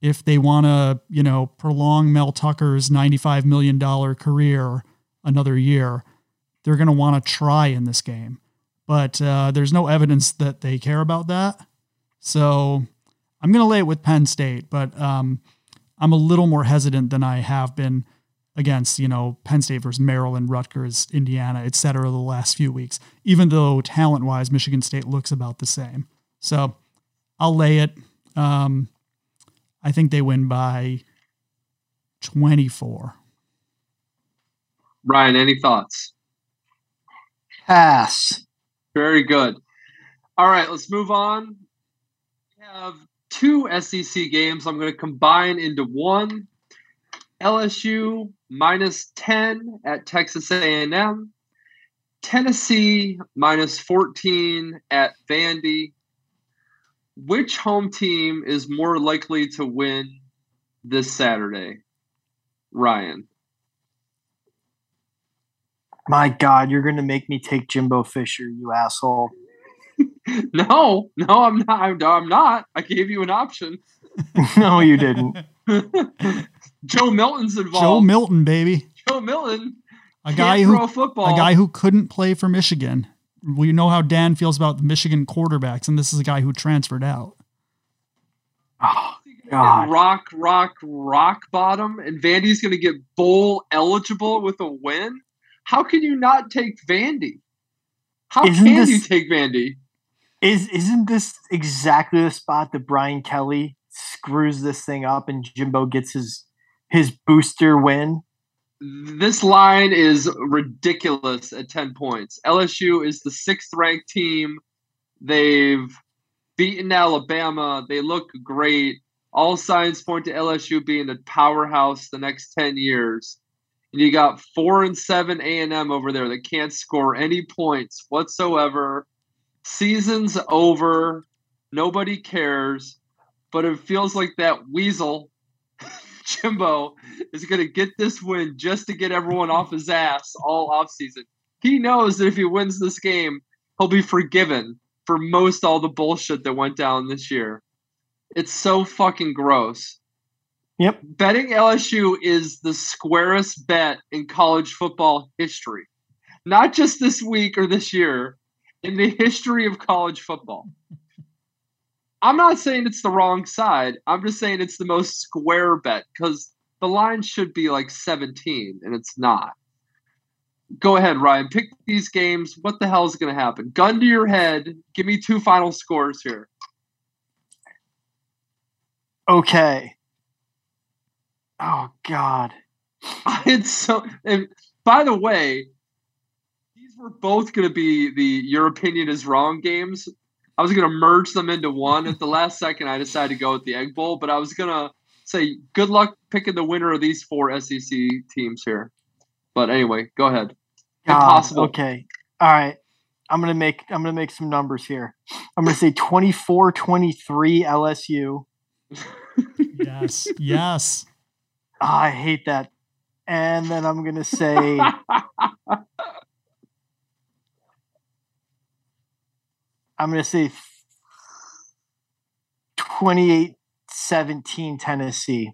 Speaker 1: if they want to, you know, prolong Mel Tucker's $95 million career another year, they're going to want to try in this game. But uh, there's no evidence that they care about that. So I'm going to lay it with Penn State, but um, I'm a little more hesitant than I have been against, you know, Penn State versus Maryland, Rutgers, Indiana, et cetera, the last few weeks, even though talent wise, Michigan State looks about the same. So I'll lay it. Um, I think they win by 24.
Speaker 2: Ryan, any thoughts?
Speaker 3: Pass.
Speaker 2: Very good. All right, let's move on. We have two SEC games. I'm going to combine into one. LSU minus 10 at Texas A&M. Tennessee minus 14 at Vandy. Which home team is more likely to win this Saturday? Ryan.
Speaker 3: My God, you're going to make me take Jimbo Fisher, you asshole. <laughs>
Speaker 2: No, no, I'm not. I'm, I'm not. I gave you an option. <laughs>
Speaker 3: no, you didn't. <laughs>
Speaker 2: Joe Milton's involved.
Speaker 1: Joe Milton, baby.
Speaker 2: Joe Milton,
Speaker 1: A guy who
Speaker 2: a football.
Speaker 1: a guy who couldn't play for Michigan. We know how Dan feels about the Michigan quarterbacks, and this is a guy who transferred out.
Speaker 3: Oh, God.
Speaker 2: rock, rock, rock bottom, and Vandy's going to get bowl eligible with a win. How can you not take Vandy? How
Speaker 3: Isn't
Speaker 2: can
Speaker 3: this-
Speaker 2: you take Vandy?
Speaker 3: Is isn't this exactly the spot that Brian Kelly screws this thing up and Jimbo gets his his booster win?
Speaker 2: This line is ridiculous at 10 points. LSU is the sixth ranked team. They've beaten Alabama. They look great. All signs point to LSU being a powerhouse the next 10 years. And you got four and seven A&M over there that can't score any points whatsoever. Season's over. Nobody cares. But it feels like that weasel <laughs> Jimbo is going to get this win just to get everyone off his ass all offseason. He knows that if he wins this game, he'll be forgiven for most all the bullshit that went down this year. It's so fucking gross.
Speaker 3: Yep.
Speaker 2: Betting LSU is the squarest bet in college football history. Not just this week or this year, in the history of college football. I'm not saying it's the wrong side. I'm just saying it's the most square bet because the line should be like 17 and it's not. Go ahead, Ryan. Pick these games. What the hell is going to happen? Gun to your head. Give me two final scores here.
Speaker 3: Okay. Oh God. <laughs>
Speaker 2: It's so. And by the way, these were both going to be the "Your Opinion Is Wrong" games. I was going to merge them into one. At the last second, I decided to go with the Egg Bowl, but I was going to say good luck picking the winner of these four SEC teams here. But anyway, go ahead.
Speaker 3: God,
Speaker 2: Impossible.
Speaker 3: Okay. All right. I'm gonna make I'm gonna make some numbers here. I'm gonna say 24-23 LSU.
Speaker 1: Yes, yes.
Speaker 3: Ah, I hate that. And then I'm gonna say <laughs> I'm gonna say 28-17 Tennessee.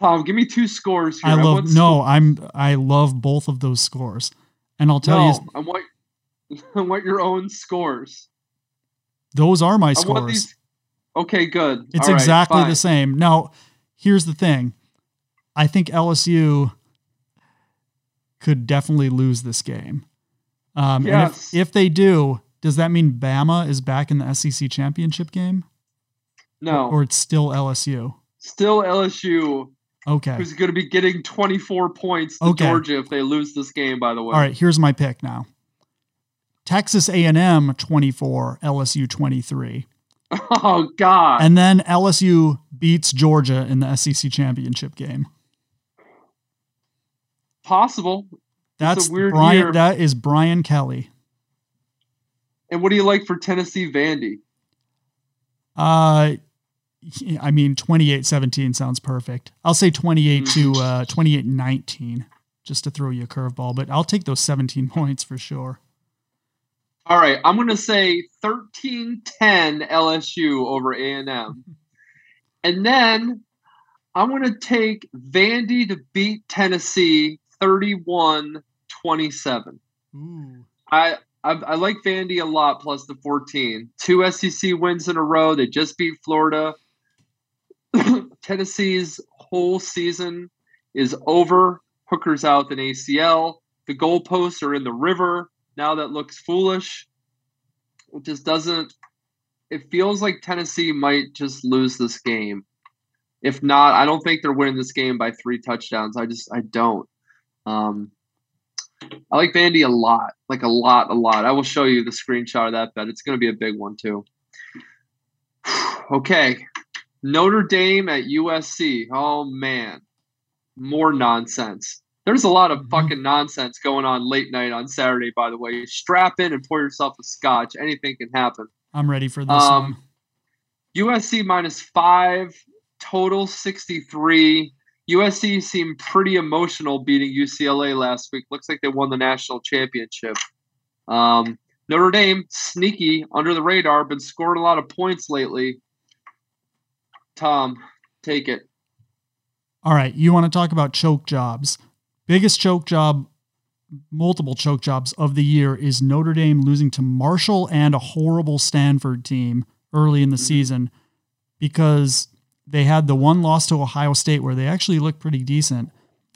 Speaker 2: Tom, give me two scores here.
Speaker 1: I love
Speaker 2: want
Speaker 1: no,
Speaker 2: sco-
Speaker 1: I'm I love both of those scores. And I'll tell
Speaker 2: no,
Speaker 1: you
Speaker 2: I want <laughs> I want your own scores.
Speaker 1: those are my
Speaker 2: I
Speaker 1: scores.
Speaker 2: want these. Okay, good.
Speaker 1: It's
Speaker 2: All right,
Speaker 1: exactly
Speaker 2: fine.
Speaker 1: the same. Now, here's the thing. I think LSU could definitely lose this game. Um, and if, if they do, does that mean Bama is back in the SEC championship game?
Speaker 2: No,
Speaker 1: Or it's still LSU?
Speaker 2: still LSU,
Speaker 1: Okay.
Speaker 2: who's going to be getting 24 points to
Speaker 1: Okay.
Speaker 2: Georgia if they lose this game. By the way.
Speaker 1: All right, here's my pick now. Texas A&M 24, LSU 23. <laughs>
Speaker 2: Oh God.
Speaker 1: And then LSU beats Georgia in the SEC championship game.
Speaker 2: Possible.
Speaker 1: That's
Speaker 2: weird
Speaker 1: Brian
Speaker 2: year.
Speaker 1: that is Brian Kelly.
Speaker 2: And what do you like for Tennessee Vandy?
Speaker 1: Uh I mean 28-17 sounds perfect. I'll say 28 to uh 28-19 just to throw you a curveball, but I'll take those 17 <laughs> points for sure.
Speaker 2: All right, I'm going to say 13-10 LSU over A&M. <laughs> And then I'm going to take Vandy to beat Tennessee 31-27.
Speaker 1: Ooh.
Speaker 2: I, I I like Vandy a lot plus the 14. Two SEC wins in a row. They just beat Florida. <coughs> Tennessee's whole season is over. Hooker's out an ACL. The goalposts are in the river. Now that looks foolish. It just doesn't. It feels like Tennessee might just lose this game. If not, I don't think they're winning this game by three touchdowns. I just I don't. Um, I like Vandy a lot, like a lot, a lot. I will show you the screenshot of that bet. It's going to be a big one too. <sighs> okay, Notre Dame at USC. Oh man, more nonsense. There's a lot of
Speaker 1: Mhm.
Speaker 2: fucking nonsense going on late night on Saturday. By the way, strap in and pour yourself a scotch. Anything can happen.
Speaker 1: I'm ready for this
Speaker 2: Um,
Speaker 1: one.
Speaker 2: USC minus five, total 63. USC seemed pretty emotional beating UCLA last week. Looks like they won the national championship. Um, Notre Dame, sneaky, under the radar, been scoring a lot of points lately. Tom, take it.
Speaker 1: All right, you want to talk about choke jobs. Biggest choke job, multiple choke jobs of the year is Notre Dame losing to Marshall and a horrible Stanford team early in the
Speaker 2: Mhm.
Speaker 1: season because they had the one loss to Ohio State where they actually looked pretty decent.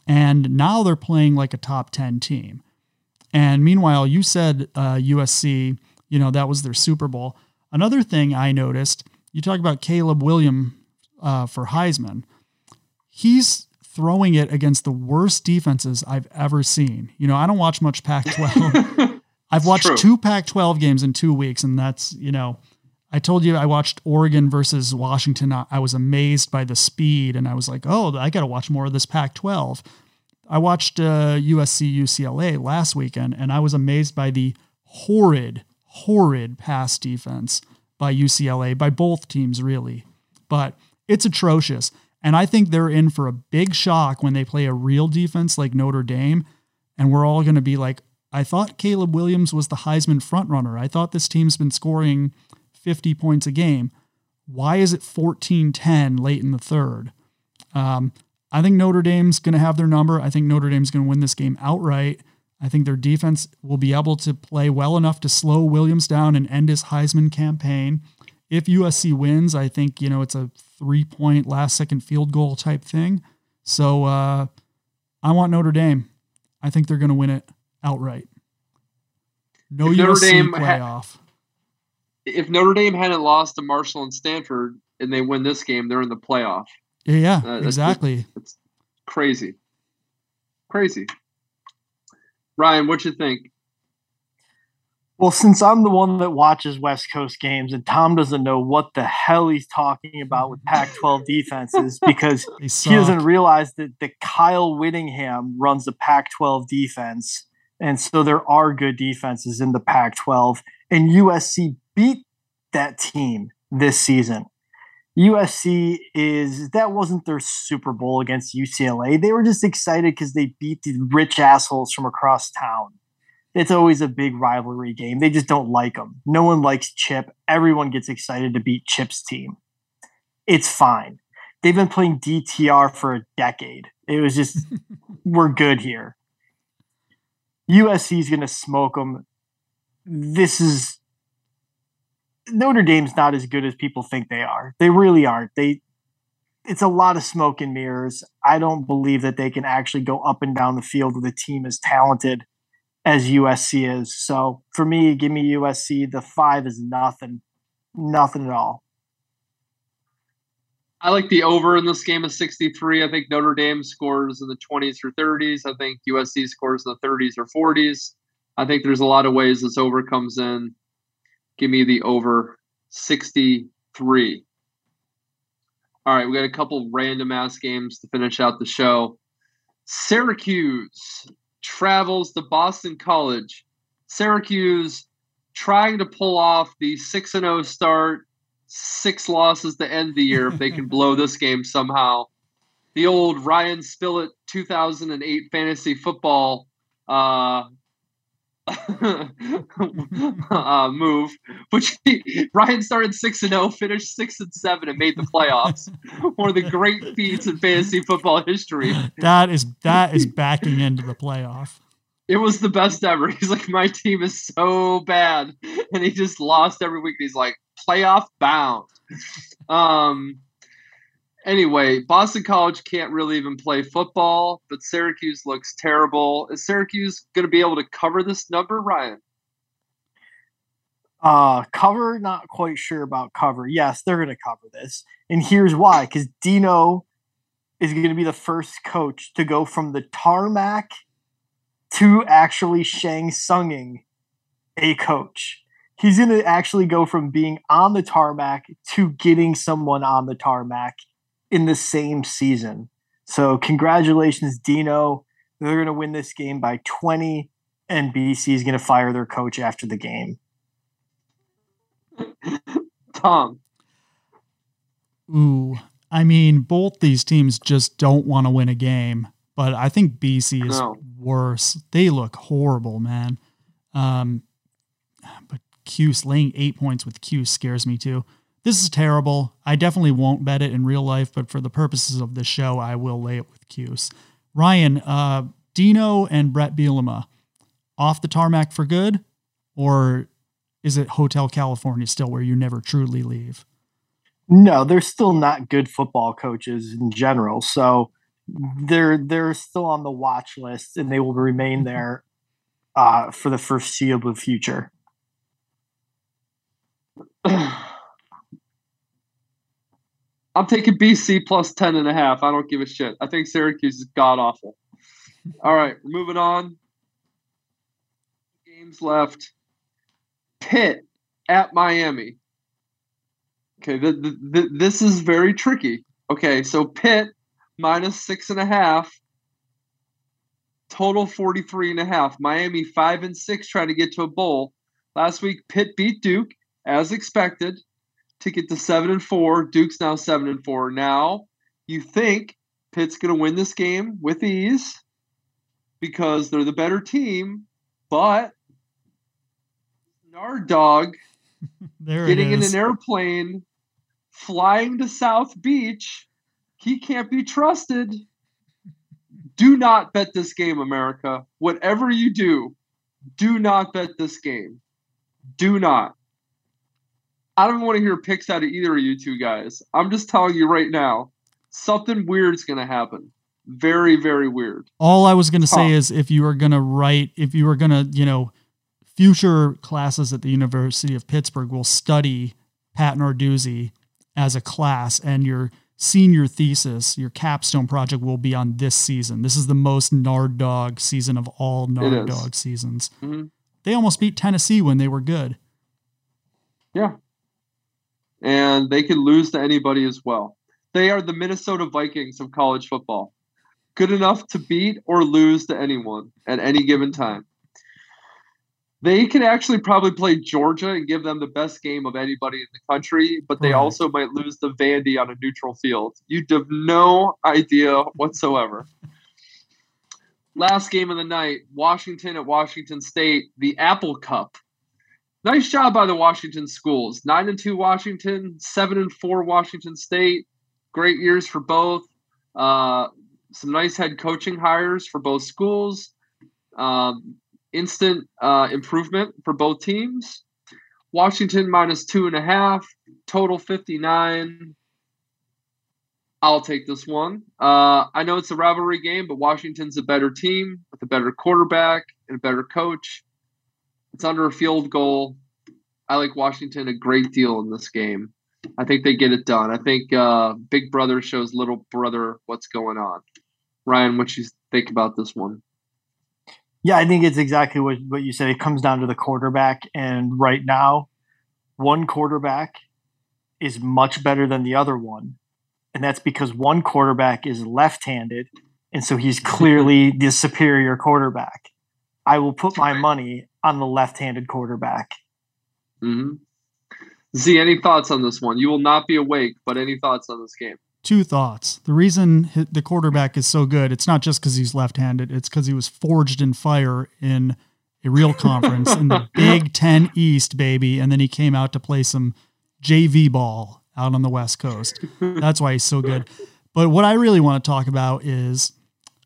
Speaker 1: And now they're playing like a top 10 team. And meanwhile, you said uh, USC, you know, that was their Super Bowl. Another thing I noticed, you talk about Caleb William uh, for Heisman he's throwing it against the worst defenses I've ever seen. You know, I don't watch much Pac 12. <laughs> I've watched
Speaker 2: true.
Speaker 1: two Pac 12 games in two weeks, and that's, you know, I told you I watched Oregon versus Washington. I was amazed by the speed, and I was like, oh, I got to watch more of this Pac 12. I watched uh, USC UCLA last weekend, and I was amazed by the horrid, horrid pass defense by UCLA, by both teams, really. But it's atrocious. And I think they're in for a big shock when they play a real defense like Notre Dame. And we're all going to be like, I thought Caleb Williams was the Heisman frontrunner. I thought this team's been scoring 50 points a game. Why is it 14 10 late in the third? Um, I think Notre Dame's going to have their number. I think Notre Dame's going to win this game outright. I think their defense will be able to play well enough to slow Williams down and end his Heisman campaign. If USC wins, I think, you know, it's a three point last second field goal type thing. So uh, I want Notre Dame. I think they're going to win it outright. No
Speaker 2: If Notre
Speaker 1: USC
Speaker 2: Dame ha-
Speaker 1: playoff.
Speaker 2: If Notre Dame hadn't lost to Marshall and Stanford and they win this game, they're in the playoff.
Speaker 1: yeah, yeah,
Speaker 2: Uh, that's
Speaker 1: exactly.
Speaker 2: It's crazy. Crazy. Ryan, what you think?
Speaker 3: Well, since I'm the one that watches West Coast games and Tom doesn't know what the hell he's talking about with Pac 12 <laughs> defenses because <laughs> he doesn't realize that, that Kyle Whittingham runs the Pac 12 defense. And so there are good defenses in the Pac 12. And USC beat that team this season. USC is that wasn't their Super Bowl against UCLA. They were just excited because they beat the rich assholes from across town. It's always a big rivalry game. They just don't like them. No one likes Chip. Everyone gets excited to beat Chip's team. It's fine. they've been playing DTR for a decade. It was just <laughs> we're good here. USC is going to smoke them. This is Notre Dame's not as good as people think they are. They really aren't. They it's a lot of smoke and mirrors. I don't believe that they can actually go up and down the field with a team as talented as USC is. So for me, give me USC. The five is nothing, nothing at all.
Speaker 2: I like the over in this game of 63. I think Notre Dame scores in the 20s or 30s. I think USC scores in the 30s or 40s. I think there's a lot of ways this over comes in. Give me the over 63. All right, we got a couple random ass games to finish out the show. Syracuse travels to Boston College. Syracuse trying to pull off the 6 0 start, six losses to end the year if they can <laughs> blow this game somehow. The old Ryan Spillett 2008 fantasy football uh, <laughs> uh, move, which <laughs> he, Ryan started six and zero, finished six and seven, and made the playoffs. <laughs> One of the great feats in fantasy football history.
Speaker 1: That is that is backing into the playoff.
Speaker 2: It was the best ever. He's like, my team is so bad, and he just lost every week. He's like, playoff bound. Um, Anyway, Boston College can't really even play football, but Syracuse looks terrible. Is Syracuse going to be able to cover this number, Ryan?
Speaker 3: Uh, cover, not quite sure about cover. Yes, they're going to cover this. And here's why because Dino is going to be the first coach to go from the tarmac to actually Shang Tsunging a coach. He's going to actually go from being on the tarmac to getting someone on the tarmac in the same season. So congratulations, Dino. They're going to win this game by 20, and BC is going to fire their coach after the game. <laughs>
Speaker 2: Tom.
Speaker 1: Ooh, I mean, both these teams just don't want to win a game, but I think BC is
Speaker 2: No.
Speaker 1: worse. They look horrible, man. Um, but Cuse laying eight points with Cuse scares me too. This is terrible. I definitely won't bet it in real life, but for the purposes of this show, I will lay it with Cuse. Ryan, uh, Dino and Bret Bielema off the tarmac for good, or is it Hotel California still where you never truly leave?
Speaker 3: No, they're still not good football coaches in general. So they're they're still on the watch list, and they will remain there uh, for the foreseeable future. <clears throat>
Speaker 2: I'm taking BC plus 10 and a half. I don't give a shit. I think Syracuse is god awful. All right, we're moving on. Games left. Pitt at Miami. Okay, th- th- th- this is very tricky. Okay, so Pitt minus six and a half. Total 43 and a half. Miami five and six trying to get to a bowl. Last week, Pitt beat Duke as expected to get to seven and four. Duke's now seven and four. Now you think Pitt's going to win this game with ease because they're the better team, but Nard Dog <laughs> getting in an airplane, flying to South Beach, he can't be trusted. Do not bet this game, America. Whatever you do, do not bet this game. Do not. I don't want to hear picks out of either of you two guys. I'm just telling you right now, something weird's going to happen. Very, very weird.
Speaker 1: All I was going to say is if you were going to write, if you were going to, you know, future classes at the University of Pittsburgh will study Pat Narduzzi as a class, and your senior thesis, your capstone project will be on this season. This is the most Nard Dog season of all Nard. Dog seasons.
Speaker 2: Mhm.
Speaker 1: They almost beat Tennessee when they were good.
Speaker 2: Yeah. And they can lose to anybody as well. They are the Minnesota Vikings of college football. Good enough to beat or lose to anyone at any given time. They could actually probably play Georgia and give them the best game of anybody in the country, but they also might lose to Vandy on a neutral field. You have no idea whatsoever. Last game of the night, Washington at Washington State, the Apple Cup. Nice job by the Washington schools. Nine and two Washington, seven and four Washington State. great years for both. Uh, some nice head coaching hires for both schools. Um, instant uh, improvement for both teams. Washington minus two and a half, total 59. I'll take this one. Uh, I know it's a rivalry game, but Washington's a better team with a better quarterback and a better coach. It's under a field goal. I like Washington a great deal in this game. I think they get it done. I think uh, Big Brother shows Little Brother what's going on. Ryan, what you think about this one?
Speaker 3: Yeah, I think it's exactly what, what you said. It comes down to the quarterback. And right now, one quarterback is much better than the other one. And that's because one quarterback is left handed. And so he's <laughs> clearly the superior quarterback. I will put my money on the left handed quarterback.
Speaker 2: Mm-hmm. Z, any thoughts on this one? You will not be awake, but any thoughts on this game?
Speaker 1: Two thoughts. The reason the quarterback is so good, it's not just because he's left handed, it's because he was forged in fire in a real conference in the <laughs> Big Ten East, baby. And then he came out to play some JV ball out on the West Coast. That's why he's so good. <laughs> But what I really want to talk about is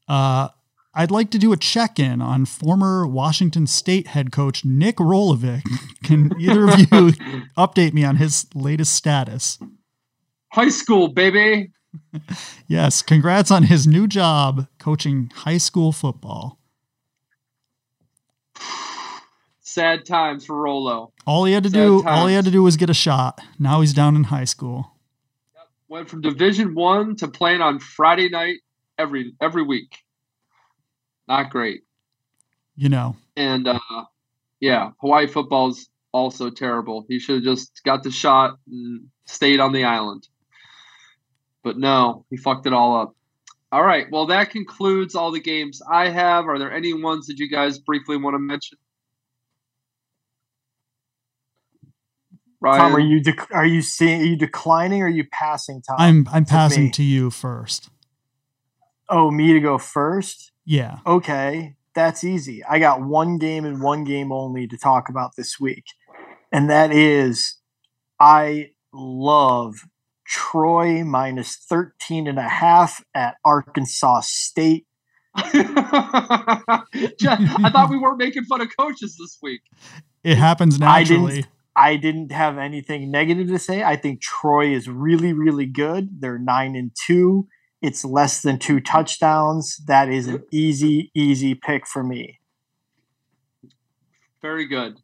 Speaker 1: uh, I'd like to do a check in on former Washington State head coach Nick Rolovich. Can either of you <laughs> update me on his latest status?
Speaker 2: High school, baby.
Speaker 1: yes, congrats on his new job coaching high school football.
Speaker 2: Sad times for Rolo.
Speaker 1: All he had to Sad do, times. all he had to do was get a shot. Now he's down in high school.
Speaker 2: Went from Division One to playing on Friday night every every week. Not great.
Speaker 1: You know.
Speaker 2: And uh, yeah, Hawaii football's also terrible. He should have just got the shot and stayed on the island. But no, he fucked it all up. All right. Well, that concludes all the games I have. Are there any ones that you guys briefly want to mention?
Speaker 3: Ryan? Tom, are you dec- are you seeing are you declining or are you passing Tom?
Speaker 1: I'm I'm to passing me? to you first.
Speaker 3: Oh, me to go first?
Speaker 1: Yeah.
Speaker 3: Okay, that's easy. I got one game and one game only to talk about this week. And that is I love Troy minus 13 and a half at Arkansas State. <laughs>
Speaker 2: I thought we weren't making fun of coaches this week.
Speaker 1: It happens naturally.
Speaker 3: I didn't have anything negative to say. I think Troy is really, really good. They're nine and two. It's less than two touchdowns. That is an <laughs> easy, easy pick for me.
Speaker 2: Very good.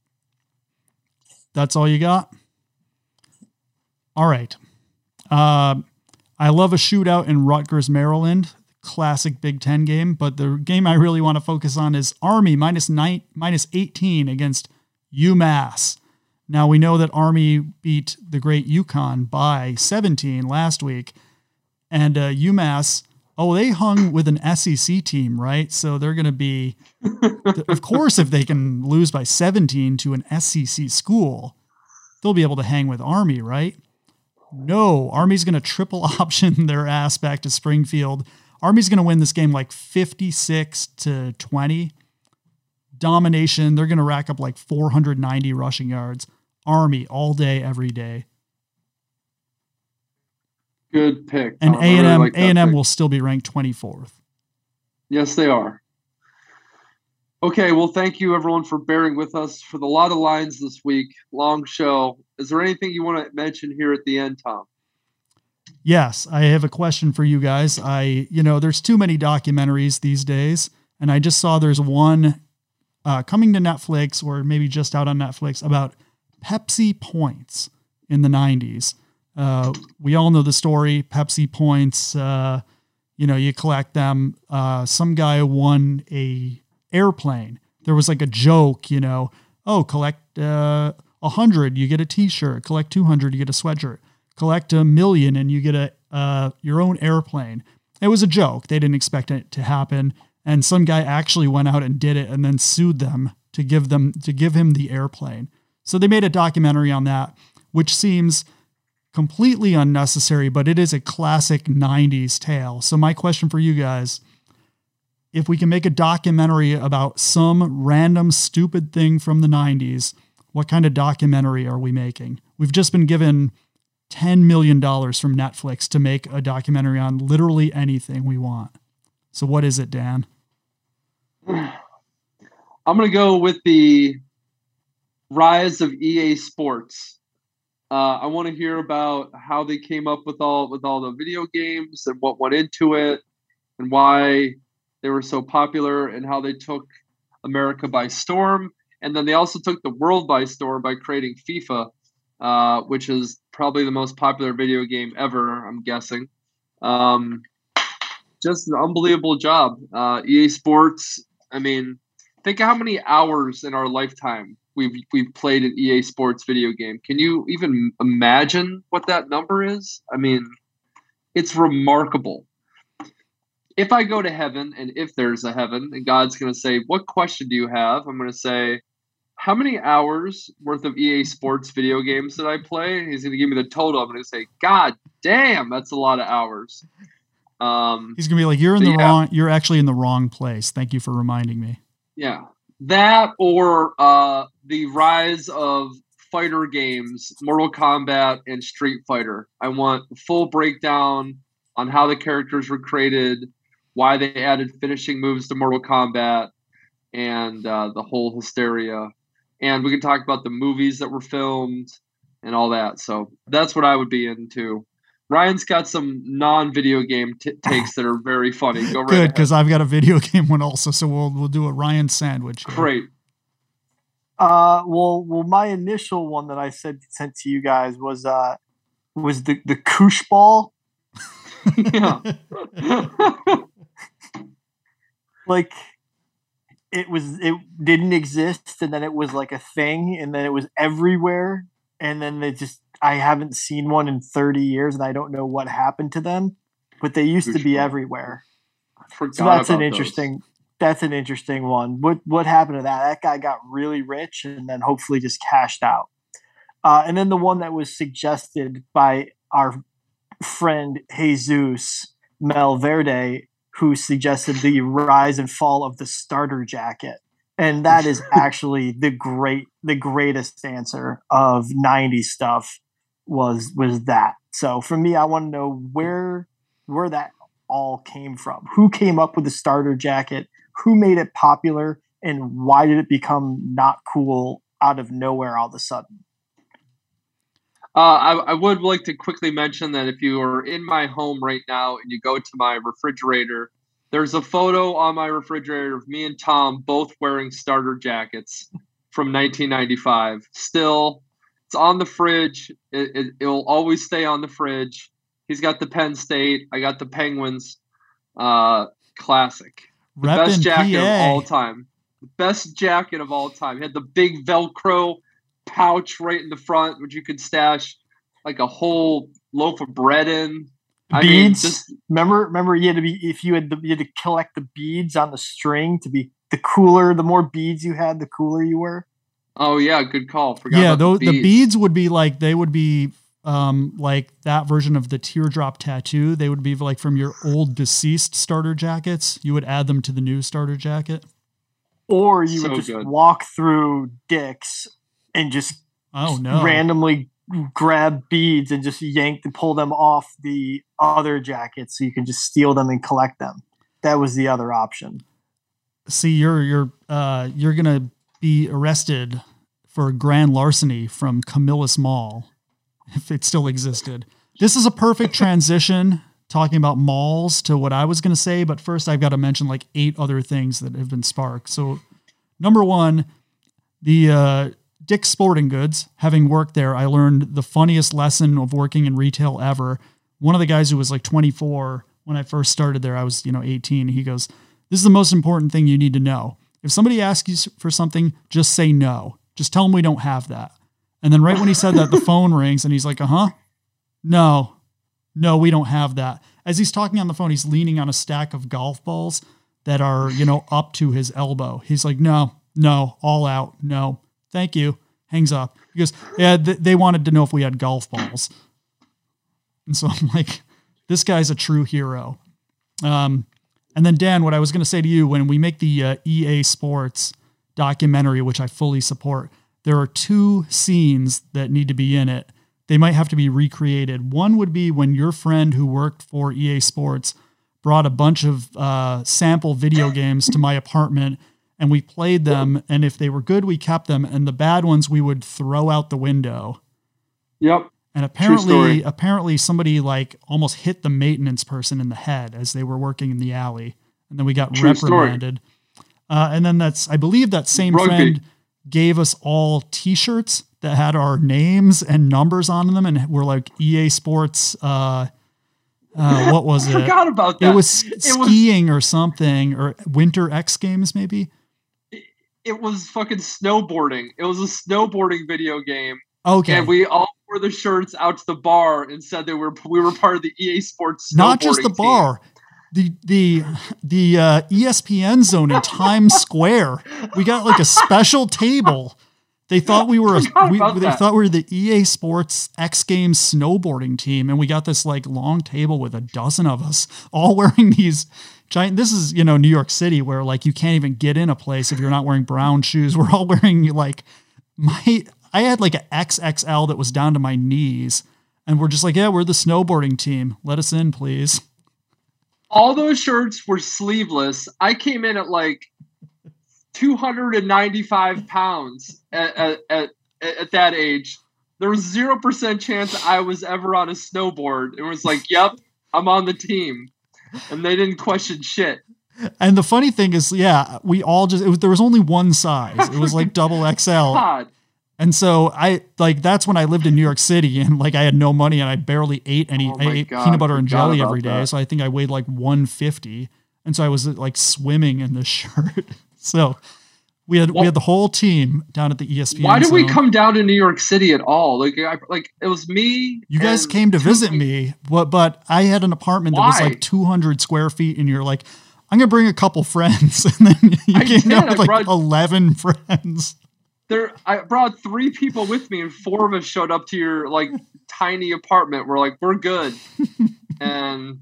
Speaker 1: That's all you got? All right. Uh, I love a shootout in Rutgers, Maryland. Classic Big Ten game, but the game I really want to focus on is Army minus nine, minus 18 against UMass. Now we know that Army beat the great UConn by 17 last week, and uh, UMass. Oh, they hung with an SEC team, right? So they're going to be, <laughs> of course, if they can lose by 17 to an SEC school, they'll be able to hang with Army, right? No, Army's going to triple <laughs> option their ass back to Springfield. Army's going to win this game like 56 to 20. Domination. They're going to rack up like 490 rushing yards. Army all day, every day.
Speaker 2: Good pick.
Speaker 1: And A and M A and M will still be ranked 24th.
Speaker 2: Yes, they are. Okay, well, thank you everyone for bearing with us for the lot of lines this week. Long show. Is there anything you want to mention here at the end, Tom?
Speaker 1: Yes, I have a question for you guys. I, you know, there's too many documentaries these days, and I just saw there's one uh, coming to Netflix or maybe just out on Netflix about Pepsi points in the 90s. Uh, we all know the story. Pepsi points, uh, you know, you collect them. Uh, some guy won a airplane. There was like a joke, you know, oh, collect uh, a hundred, you get a T-shirt. Collect two hundred, you get a sweatshirt. Collect a million, and you get a uh, your own airplane. It was a joke. They didn't expect it to happen, and some guy actually went out and did it, and then sued them to give them to give him the airplane. So they made a documentary on that, which seems completely unnecessary, but it is a classic 90s tale. So, my question for you guys if we can make a documentary about some random stupid thing from the 90s, what kind of documentary are we making? We've just been given $10 million from Netflix to make a documentary on literally anything we want. So, what is it, Dan? <sighs>
Speaker 2: I'm going to go with the rise of EA Sports. Uh, I want to hear about how they came up with all with all the video games and what went into it, and why they were so popular, and how they took America by storm. And then they also took the world by storm by creating FIFA, uh, which is probably the most popular video game ever. I'm guessing. Um, just an unbelievable job. Uh, EA Sports. I mean, think of how many hours in our lifetime we've we've played an EA Sports video game. Can you even imagine what that number is? I mean, it's remarkable. If I go to heaven, and if there's a heaven, and God's going to say, "What question do you have?" I'm going to say, "How many hours worth of EA Sports video games did I play?" He's going to give me the total. I'm going to say, "God damn, that's a lot of hours."
Speaker 1: Um, He's going to be like, "You're in the yeah. wrong. You're actually in the wrong place." Thank you for reminding me.
Speaker 2: Yeah, that or uh, the rise of fighter games, Mortal Kombat and Street Fighter. I want full breakdown on how the characters were created, why they added finishing moves to Mortal Kombat, and uh, the whole hysteria. And we can talk about the movies that were filmed and all that. So that's what I would be into. Ryan's got some non-video game t- takes that are very funny. Go right
Speaker 1: Good, because I've got a video <laughs> game one also. So we'll we'll do a Ryan sandwich.
Speaker 2: Here. Great.
Speaker 3: Uh, well, well, my initial one that I said sent to you guys was uh was the the koosh ball. yeah. <laughs> like it was it didn't exist and then it was like a thing and then it was everywhere and then they just I haven't seen one in 30 years and I don't know what happened to them, but they used to be everywhere. So that's an interesting those. That's an interesting one. What what happened to that? That guy got really rich and then hopefully just cashed out. Uh, and then the one that was suggested by our friend Jesus Malverde, who suggested the rise and fall of the starter jacket and that is <laughs> actually the great the greatest answer of 90s stuff was was that so for me i want to know where where that all came from who came up with the starter jacket who made it popular and why did it become not cool out of nowhere all of a sudden
Speaker 2: uh, I, I would like to quickly mention that if you are in my home right now and you go to my refrigerator there's a photo on my refrigerator of me and Tom both wearing starter jackets from 1995. Still, it's on the fridge. It, it, will always stay on the fridge. He's got the Penn State. I got the Penguins. Uh, classic. The best jacket PA. of all time. The best jacket of all time. He had the big Velcro pouch right in the front, which you could stash like a whole loaf of bread in.
Speaker 3: I beads. Mean, just, remember, remember, you had to be if you had the, you had to collect the beads on the string to be the cooler. The more beads you had, the cooler you were.
Speaker 2: Oh yeah, good call. Forgot
Speaker 1: yeah, those, the, beads. the beads would be like they would be um, like that version of the teardrop tattoo. They would be like from your old deceased starter jackets. You would add them to the new starter jacket.
Speaker 3: Or you so would just good. walk through Dick's and just
Speaker 1: oh no
Speaker 3: randomly grab beads and just yank and pull them off the other jackets so you can just steal them and collect them. That was the other option.
Speaker 1: See, you're you're uh, you're gonna be arrested for grand larceny from Camillus Mall if it still existed. This is a perfect transition talking about malls to what I was going to say, but first I've got to mention like eight other things that have been sparked. So, number one, the uh, Dick's Sporting Goods, having worked there, I learned the funniest lesson of working in retail ever. One of the guys who was like 24 when I first started there, I was, you know, 18. He goes, This is the most important thing you need to know. If somebody asks you for something, just say no. Just tell them we don't have that. And then right when he said that, the <laughs> phone rings and he's like, Uh huh. No, no, we don't have that. As he's talking on the phone, he's leaning on a stack of golf balls that are, you know, up to his elbow. He's like, No, no, all out. No. Thank you. Hangs up. Because yeah, th- they wanted to know if we had golf balls. And so I'm like, this guy's a true hero. Um, and then Dan, what I was going to say to you when we make the uh, EA Sports documentary, which I fully support, there are two scenes that need to be in it they might have to be recreated. One would be when your friend who worked for EA Sports brought a bunch of uh, sample video games to my apartment and we played them. And if they were good, we kept them. And the bad ones we would throw out the window.
Speaker 2: Yep.
Speaker 1: And apparently, apparently somebody like almost hit the maintenance person in the head as they were working in the alley, and then we got
Speaker 2: True
Speaker 1: reprimanded. Uh, and then that's, I believe, that same
Speaker 2: Rugby.
Speaker 1: friend gave us all T-shirts that had our names and numbers on them, and were like EA Sports. Uh, uh, what was <laughs>
Speaker 2: I
Speaker 1: it?
Speaker 2: forgot about that.
Speaker 1: It was
Speaker 2: was-
Speaker 1: skiing or something, or Winter X Games maybe.
Speaker 2: It was fucking snowboarding. It was a snowboarding video game,
Speaker 1: Okay,
Speaker 2: and we all wore the shirts out to the bar and said that we were we were part of the EA Sports.
Speaker 1: not just the
Speaker 2: team.
Speaker 1: bar the the the uh, espn zone in times square. We got like a special table. They thought we were a, <laughs> we, they
Speaker 2: that.
Speaker 1: thought we were the ea sports x games snowboarding team and we got this like long table with a dozen of us all <laughs> wearing these giant this is you know new york city where like you can't even get in a place if you're not wearing brown shoes. We're all wearing like my i had like an xxl that was down to my knees and we're just like yeah we're the snowboarding team. Let us in please
Speaker 2: all those shirts were sleeveless. I came in at like 295 pounds at, at, at, at that age. There was 0% chance I was ever on a snowboard. It was like, yep, I'm on the team. And they didn't question shit.
Speaker 1: And the funny thing is, yeah, we all just it was there was only one size. It was like <laughs> double XL.
Speaker 2: God.
Speaker 1: And so I like that's when I lived in New York City and like I had no money and I barely ate any
Speaker 2: Oh
Speaker 1: I ate
Speaker 2: God,
Speaker 1: peanut butter and jelly every day.
Speaker 2: that.
Speaker 1: So I think I weighed like 150. And so I was like swimming in this <laughs> shirt. so we had we had the whole team down at the ESPN.
Speaker 2: Why did we come down to New York City at all? Like, I, like it was me.
Speaker 1: You guys came to visit me, but but I had an apartment that was like 200 square feet, and you're like, I'm gonna bring a couple friends, <laughs> and then you
Speaker 2: I
Speaker 1: came
Speaker 2: did,
Speaker 1: down
Speaker 2: I
Speaker 1: with like
Speaker 2: brought-
Speaker 1: 11 friends.
Speaker 2: There, I brought three people with me, and four of us showed up to your like <laughs> tiny apartment. We're like, we're good, <laughs> and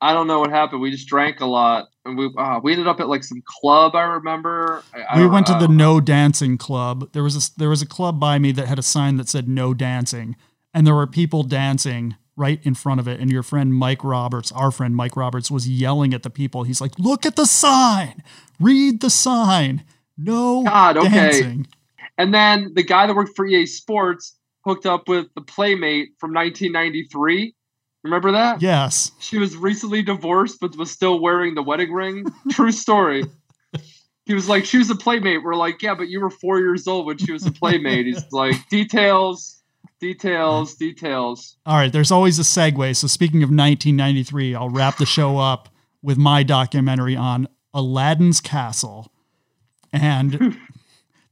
Speaker 2: I don't know what happened. We just drank a lot, and we uh, we ended up at like some club. I remember. I,
Speaker 1: we went to the no dancing club. There was a, there was a club by me that had a sign that said no dancing, and there were people dancing right in front of it. And your friend Mike Roberts, our friend Mike Roberts, was yelling at the people. He's like, "Look at the sign! Read the sign! No
Speaker 2: God, okay.
Speaker 1: dancing!"
Speaker 2: And then the guy that worked for EA Sports hooked up with the playmate from 1993. Remember that?
Speaker 1: Yes,
Speaker 2: She was recently divorced, but was still wearing the wedding ring. <laughs> True story. He was like, she was a playmate. We're like, yeah, but you were four years old when she was a playmate. He's <laughs> like, details, details, details.
Speaker 1: All right, there's always a segue. So speaking of 1993, I'll wrap the show up with my documentary on Aladdin's Castle and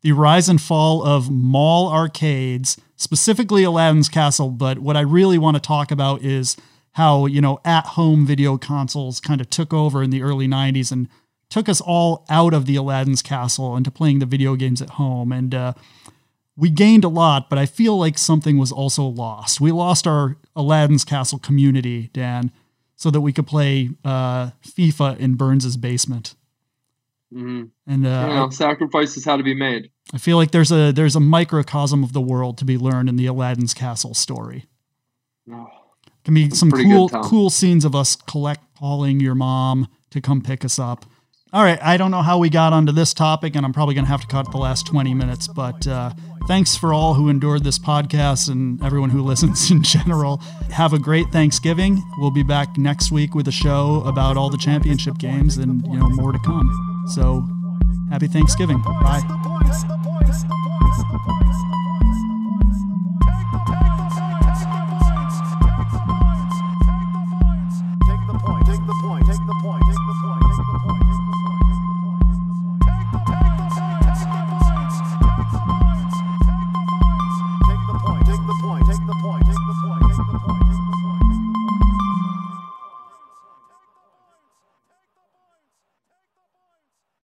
Speaker 1: the rise and fall of mall arcades, specifically Aladdin's Castle, but what I really want to talk about is how, you know, at-home video consoles kind of took over in the early 90s and took us all out of the Aladdin's Castle into playing the video games at home and uh we gained a lot, but I feel like something was also lost. We lost our Aladdin's Castle community, Dan, so that we could play uh, FIFA in Burns's basement.
Speaker 2: Mhm.
Speaker 1: And uh,
Speaker 2: you know, sacrifices had to be made.
Speaker 1: I feel like there's a there's a microcosm of the world to be learned in the Aladdin's Castle story.
Speaker 2: Oh,
Speaker 1: Can be some cool cool scenes of us collect calling your mom to come pick us up. All right, I don't know how we got onto this topic, and I'm probably going to have to cut the last 20 minutes. But uh, thanks for all who endured this podcast and everyone who <laughs> listens in general. Have a great Thanksgiving. We'll be back next week with a show about all the championship games and you know more to come. So, happy Thanksgiving. Bye.
Speaker 4: Take the point, take the point, take the point, take the point.